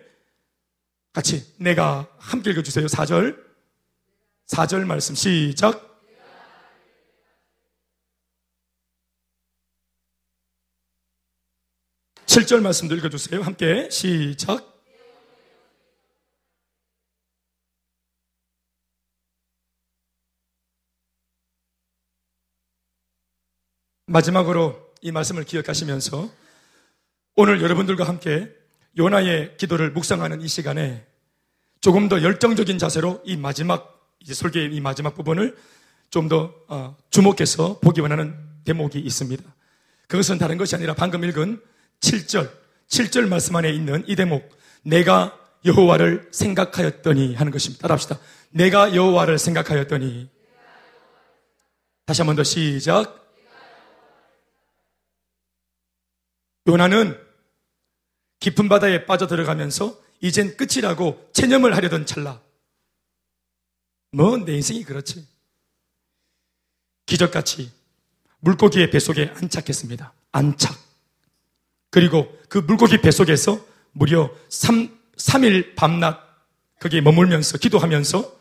같이. 내가 함께 읽어주세요. 4절. 4절 말씀 시작. 7절 말씀도 읽어주세요. 함께 시작. 마지막으로 이 말씀을 기억하시면서 오늘 여러분들과 함께 요나의 기도를 묵상하는 이 시간에 조금 더 열정적인 자세로 이 마지막 이제 설계의 이 마지막 부분을 좀더 어, 주목해서 보기 원 하는 대목이 있습니다. 그것은 다른 것이 아니라 방금 읽은 7절, 7절 말씀 안에 있는 이 대목, 내가 여호와를 생각하였더니 하는 것입니다. 따라합시다. 내가 여호와를 생각하였더니 다시 한 번 더 시작. 요나는 깊은 바다에 빠져들어가면서 이젠 끝이라고 체념을 하려던 찰나. 뭐, 내 인생이 그렇지. 기적같이 물고기의 뱃속에 안착했습니다. 안착. 그리고 그 물고기 뱃속에서 무려 3, 3일 밤낮 거기에 머물면서 기도하면서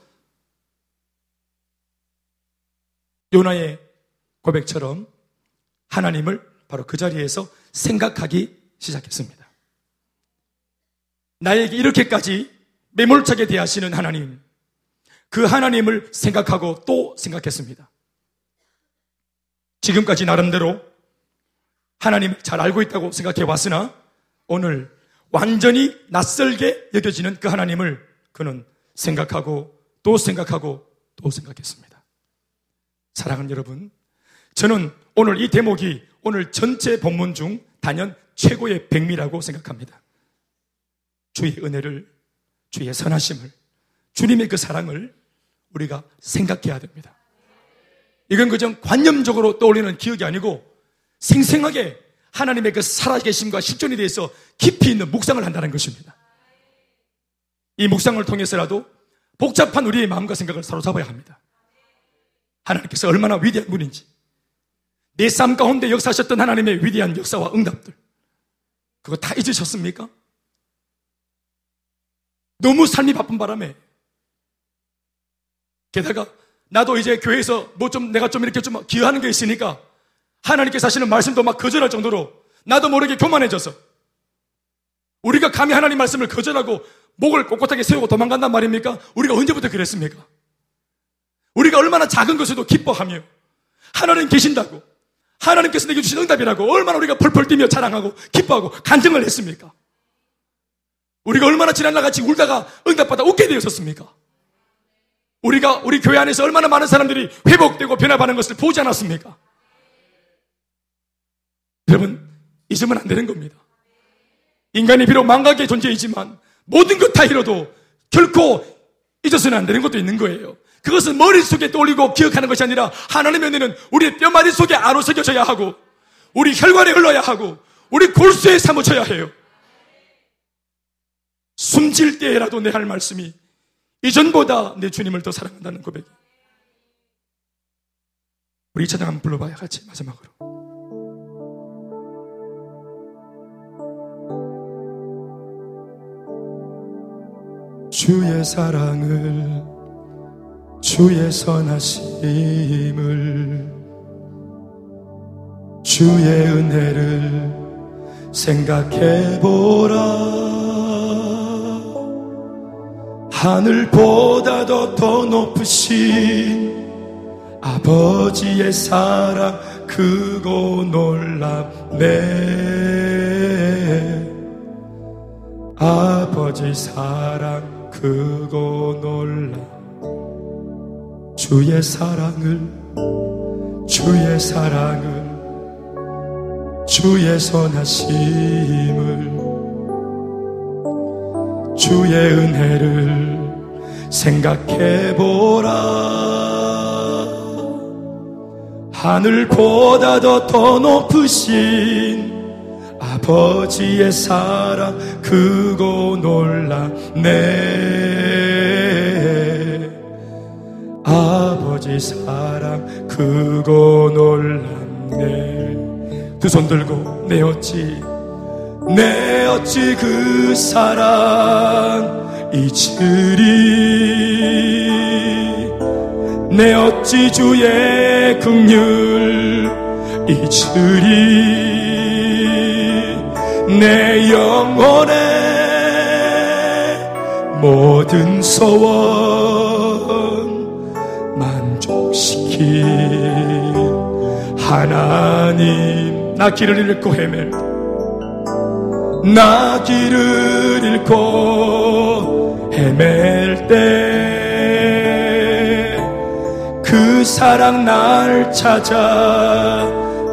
요나의 고백처럼 하나님을 바로 그 자리에서 생각하기 시작했습니다. 나에게 이렇게까지 매몰차게 대하시는 하나님, 그 하나님을 생각하고 또 생각했습니다. 지금까지 나름대로 하나님을 잘 알고 있다고 생각해 왔으나 오늘 완전히 낯설게 여겨지는 그 하나님을 그는 생각하고 또 생각하고 또 생각했습니다. 사랑하는 여러분, 저는 오늘 이 대목이 오늘 전체 본문 중 단연 최고의 백미라고 생각합니다. 주의 은혜를, 주의 선하심을, 주님의 그 사랑을 우리가 생각해야 됩니다. 이건 그저 관념적으로 떠올리는 기억이 아니고 생생하게 하나님의 그 살아계심과 실존에 대해서 깊이 있는 묵상을 한다는 것입니다. 이 묵상을 통해서라도 복잡한 우리의 마음과 생각을 사로잡아야 합니다. 하나님께서 얼마나 위대한 분인지, 내 삶 가운데 역사하셨던 하나님의 위대한 역사와 응답들, 그거 다 잊으셨습니까? 너무 삶이 바쁜 바람에, 게다가 나도 이제 교회에서 뭐 좀 내가 좀 이렇게 좀 기여하는 게 있으니까 하나님께서 하시는 말씀도 막 거절할 정도로 나도 모르게 교만해져서 우리가 감히 하나님 말씀을 거절하고 목을 꼿꼿하게 세우고 도망간단 말입니까? 우리가 언제부터 그랬습니까? 우리가 얼마나 작은 것에도 기뻐하며 하나님 계신다고 하나님께서 내게 주신 응답이라고 얼마나 우리가 펄펄 뛰며 자랑하고 기뻐하고 간증을 했습니까? 우리가 얼마나 지난 날 같이 울다가 응답받아 웃게 되었었습니까? 우리가 우리 교회 안에서 얼마나 많은 사람들이 회복되고 변화받는 것을 보지 않았습니까? 여러분, 잊으면 안 되는 겁니다. 인간이 비록 망각의 존재이지만 모든 것 다 잃어도 결코 잊어서는 안 되는 것도 있는 거예요. 그것은 머릿속에 떠올리고 기억하는 것이 아니라 하나님의 은혜는 우리 뼈마디 속에 아로새겨져야 하고 우리 혈관에 흘러야 하고 우리 골수에 사무쳐야 해요. 숨질 때라도 내 할 말씀이 이전보다 내 주님을 더 사랑한다는 고백이. 우리 이 찬양 한번 불러봐요 같이 마지막으로. 주의 사랑을 주의 선하심을 주의 은혜를 생각해 보라 하늘보다도 더 높으신 아버지의 사랑 크고 놀랍네. 아버지 사랑 크고 놀라 주의 사랑을 주의 사랑을 주의 선하심을 주의 은혜를 생각해 보라. 하늘보다도 더 높으신 아버지의 사랑 크고 놀라네. 아버지 사랑 크고 놀랍네. 두 손 들고 내 어찌 내 어찌 그 사랑 잊으리 내 어찌 주의 긍휼 잊으리 내 영혼의 모든 소원 만족시킨 하나님. 나 길을 잃고 헤맬 나 길을 잃고 헤맬 때 그 사랑 날 찾아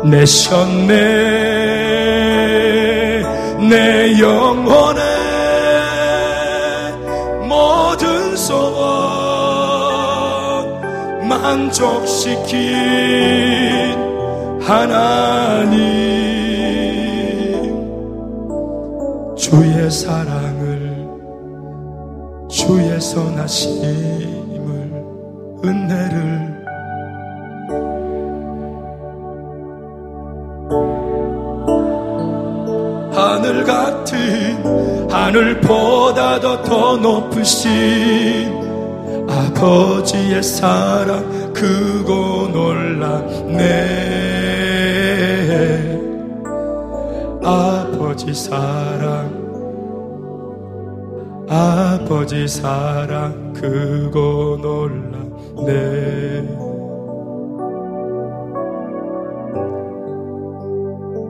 내셨네. 내 영혼의 모든 소원 만족시킨 하나님 주의 사랑을 주의 선하심을 은혜를. 하늘 같은 하늘보다도 더 높으신 아버지의 사랑 크고 놀랍네. 아버지 사랑 아버지 사랑 크고 놀랍네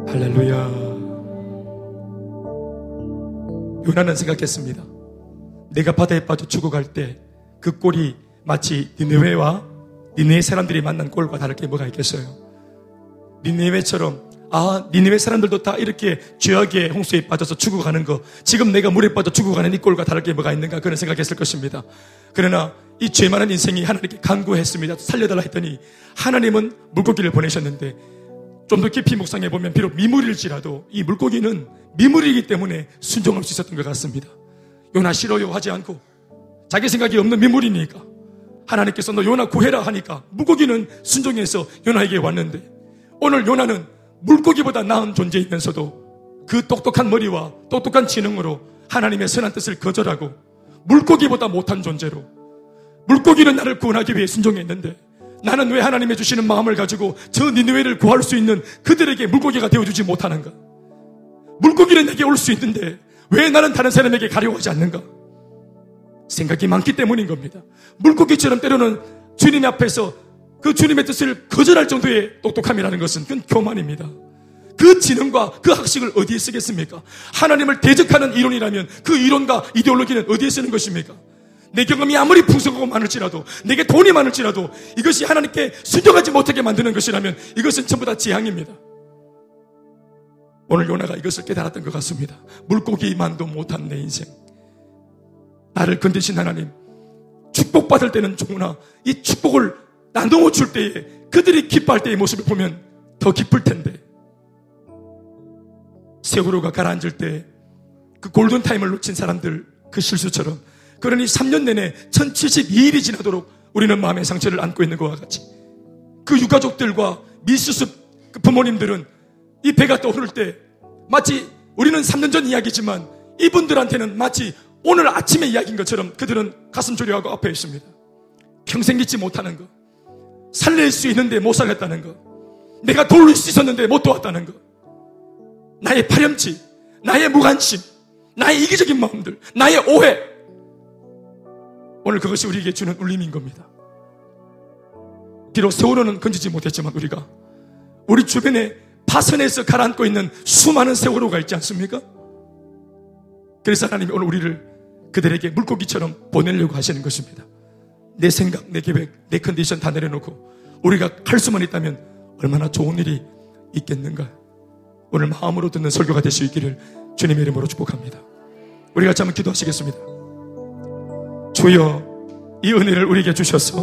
할렐루야 요나는 생각했습니다. 내가 바다에 빠져 죽어갈 때 그 꼴이 마치 니네웨와 니네웨 사람들이 만난 꼴과 다를 게 뭐가 있겠어요? 니네웨처럼 아 니네웨 사람들도 다 이렇게 죄악의 홍수에 빠져서 죽어가는 거 지금 내가 물에 빠져 죽어가는 이 꼴과 다를 게 뭐가 있는가 그런 생각했을 것입니다. 그러나 이 죄 많은 인생이 하나님께 간구했습니다. 살려달라 했더니 하나님은 물고기를 보내셨는데 좀 더 깊이 묵상해 보면 비록 미물일지라도 이 물고기는 미물이기 때문에 순종할 수 있었던 것 같습니다. 요나 싫어요 하지 않고 자기 생각이 없는 미물이니까 하나님께서 너 요나 구해라 하니까 물고기는 순종해서 요나에게 왔는데 오늘 요나는 물고기보다 나은 존재이면서도 그 똑똑한 머리와 똑똑한 지능으로 하나님의 선한 뜻을 거절하고 물고기보다 못한 존재로 물고기는 나를 구원하기 위해 순종했는데 나는 왜 하나님의 주시는 마음을 가지고 저 니느웨를 구할 수 있는 그들에게 물고기가 되어주지 못하는가? 물고기는 내게 올 수 있는데 왜 나는 다른 사람에게 가려고 하지 않는가? 생각이 많기 때문인 겁니다. 물고기처럼 때로는 주님 앞에서 그 주님의 뜻을 거절할 정도의 똑똑함이라는 것은 그건 교만입니다. 그 지능과 그 학식을 어디에 쓰겠습니까? 하나님을 대적하는 이론이라면 그 이론과 이데올로기는 어디에 쓰는 것입니까? 내 경험이 아무리 풍성하고 많을지라도 내게 돈이 많을지라도 이것이 하나님께 순종하지 못하게 만드는 것이라면 이것은 전부 다 지향입니다. 오늘 요나가 이것을 깨달았던 것 같습니다. 물고기만도 못한 내 인생. 나를 건드신 하나님. 축복받을 때는 좋으나 이 축복을 나누어 줄 때에 그들이 기뻐할 때의 모습을 보면 더 기쁠 텐데. 세월호가 가라앉을 때 그 골든타임을 놓친 사람들 그 실수처럼 그러니 3년 내내 1072일이 지나도록 우리는 마음의 상처를 안고 있는 것과 같이 그 유가족들과 미수습 그 부모님들은 이 배가 떠오를 때 마치 우리는 3년 전 이야기지만 이분들한테는 마치 오늘 아침의 이야기인 것처럼 그들은 가슴 졸여하고 앞에 있습니다. 평생 잊지 못하는 것. 살릴 수 있는데 못 살렸다는 것. 내가 도울 수 있었는데 못 도왔다는 것. 나의 파렴치, 나의 무관심, 나의 이기적인 마음들, 나의 오해. 오늘 그것이 우리에게 주는 울림인 겁니다. 비록 세월호는 건지지 못했지만 우리가 우리 주변에 파선에서 가라앉고 있는 수많은 세월호가 있지 않습니까? 그래서 하나님이 오늘 우리를 그들에게 물고기처럼 보내려고 하시는 것입니다. 내 생각, 내 계획, 내 컨디션 다 내려놓고 우리가 할 수만 있다면 얼마나 좋은 일이 있겠는가. 오늘 마음으로 듣는 설교가 될 수 있기를 주님의 이름으로 축복합니다. 우리 같이 한번 기도하시겠습니다. 주여 이 은혜를 우리에게 주셔서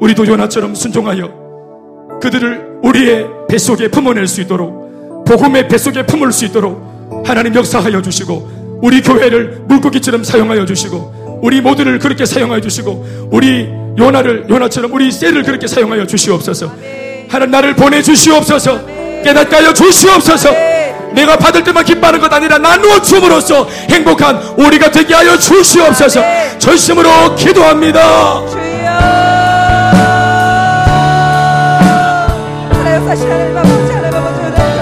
우리도 요나처럼 순종하여 그들을 우리의 뱃속에 품어낼 수 있도록 복음의 뱃속에 품을 수 있도록 하나님 역사하여 주시고 우리 교회를 물고기처럼 사용하여 주시고 우리 모두를 그렇게 사용하여 주시고 우리 요나를 요나처럼 우리 셀을 그렇게 사용하여 주시옵소서. 하나님 나를 보내 주시옵소서. 깨닫게 하여 주시옵소서. 내가 받을 때만 기뻐하는 것 아니라 나누어 주므로써 행복한 우리가 되게 하여 주시옵소서. 전심으로 기도합니다. 주여. 하나님 사시 하나님 아버지.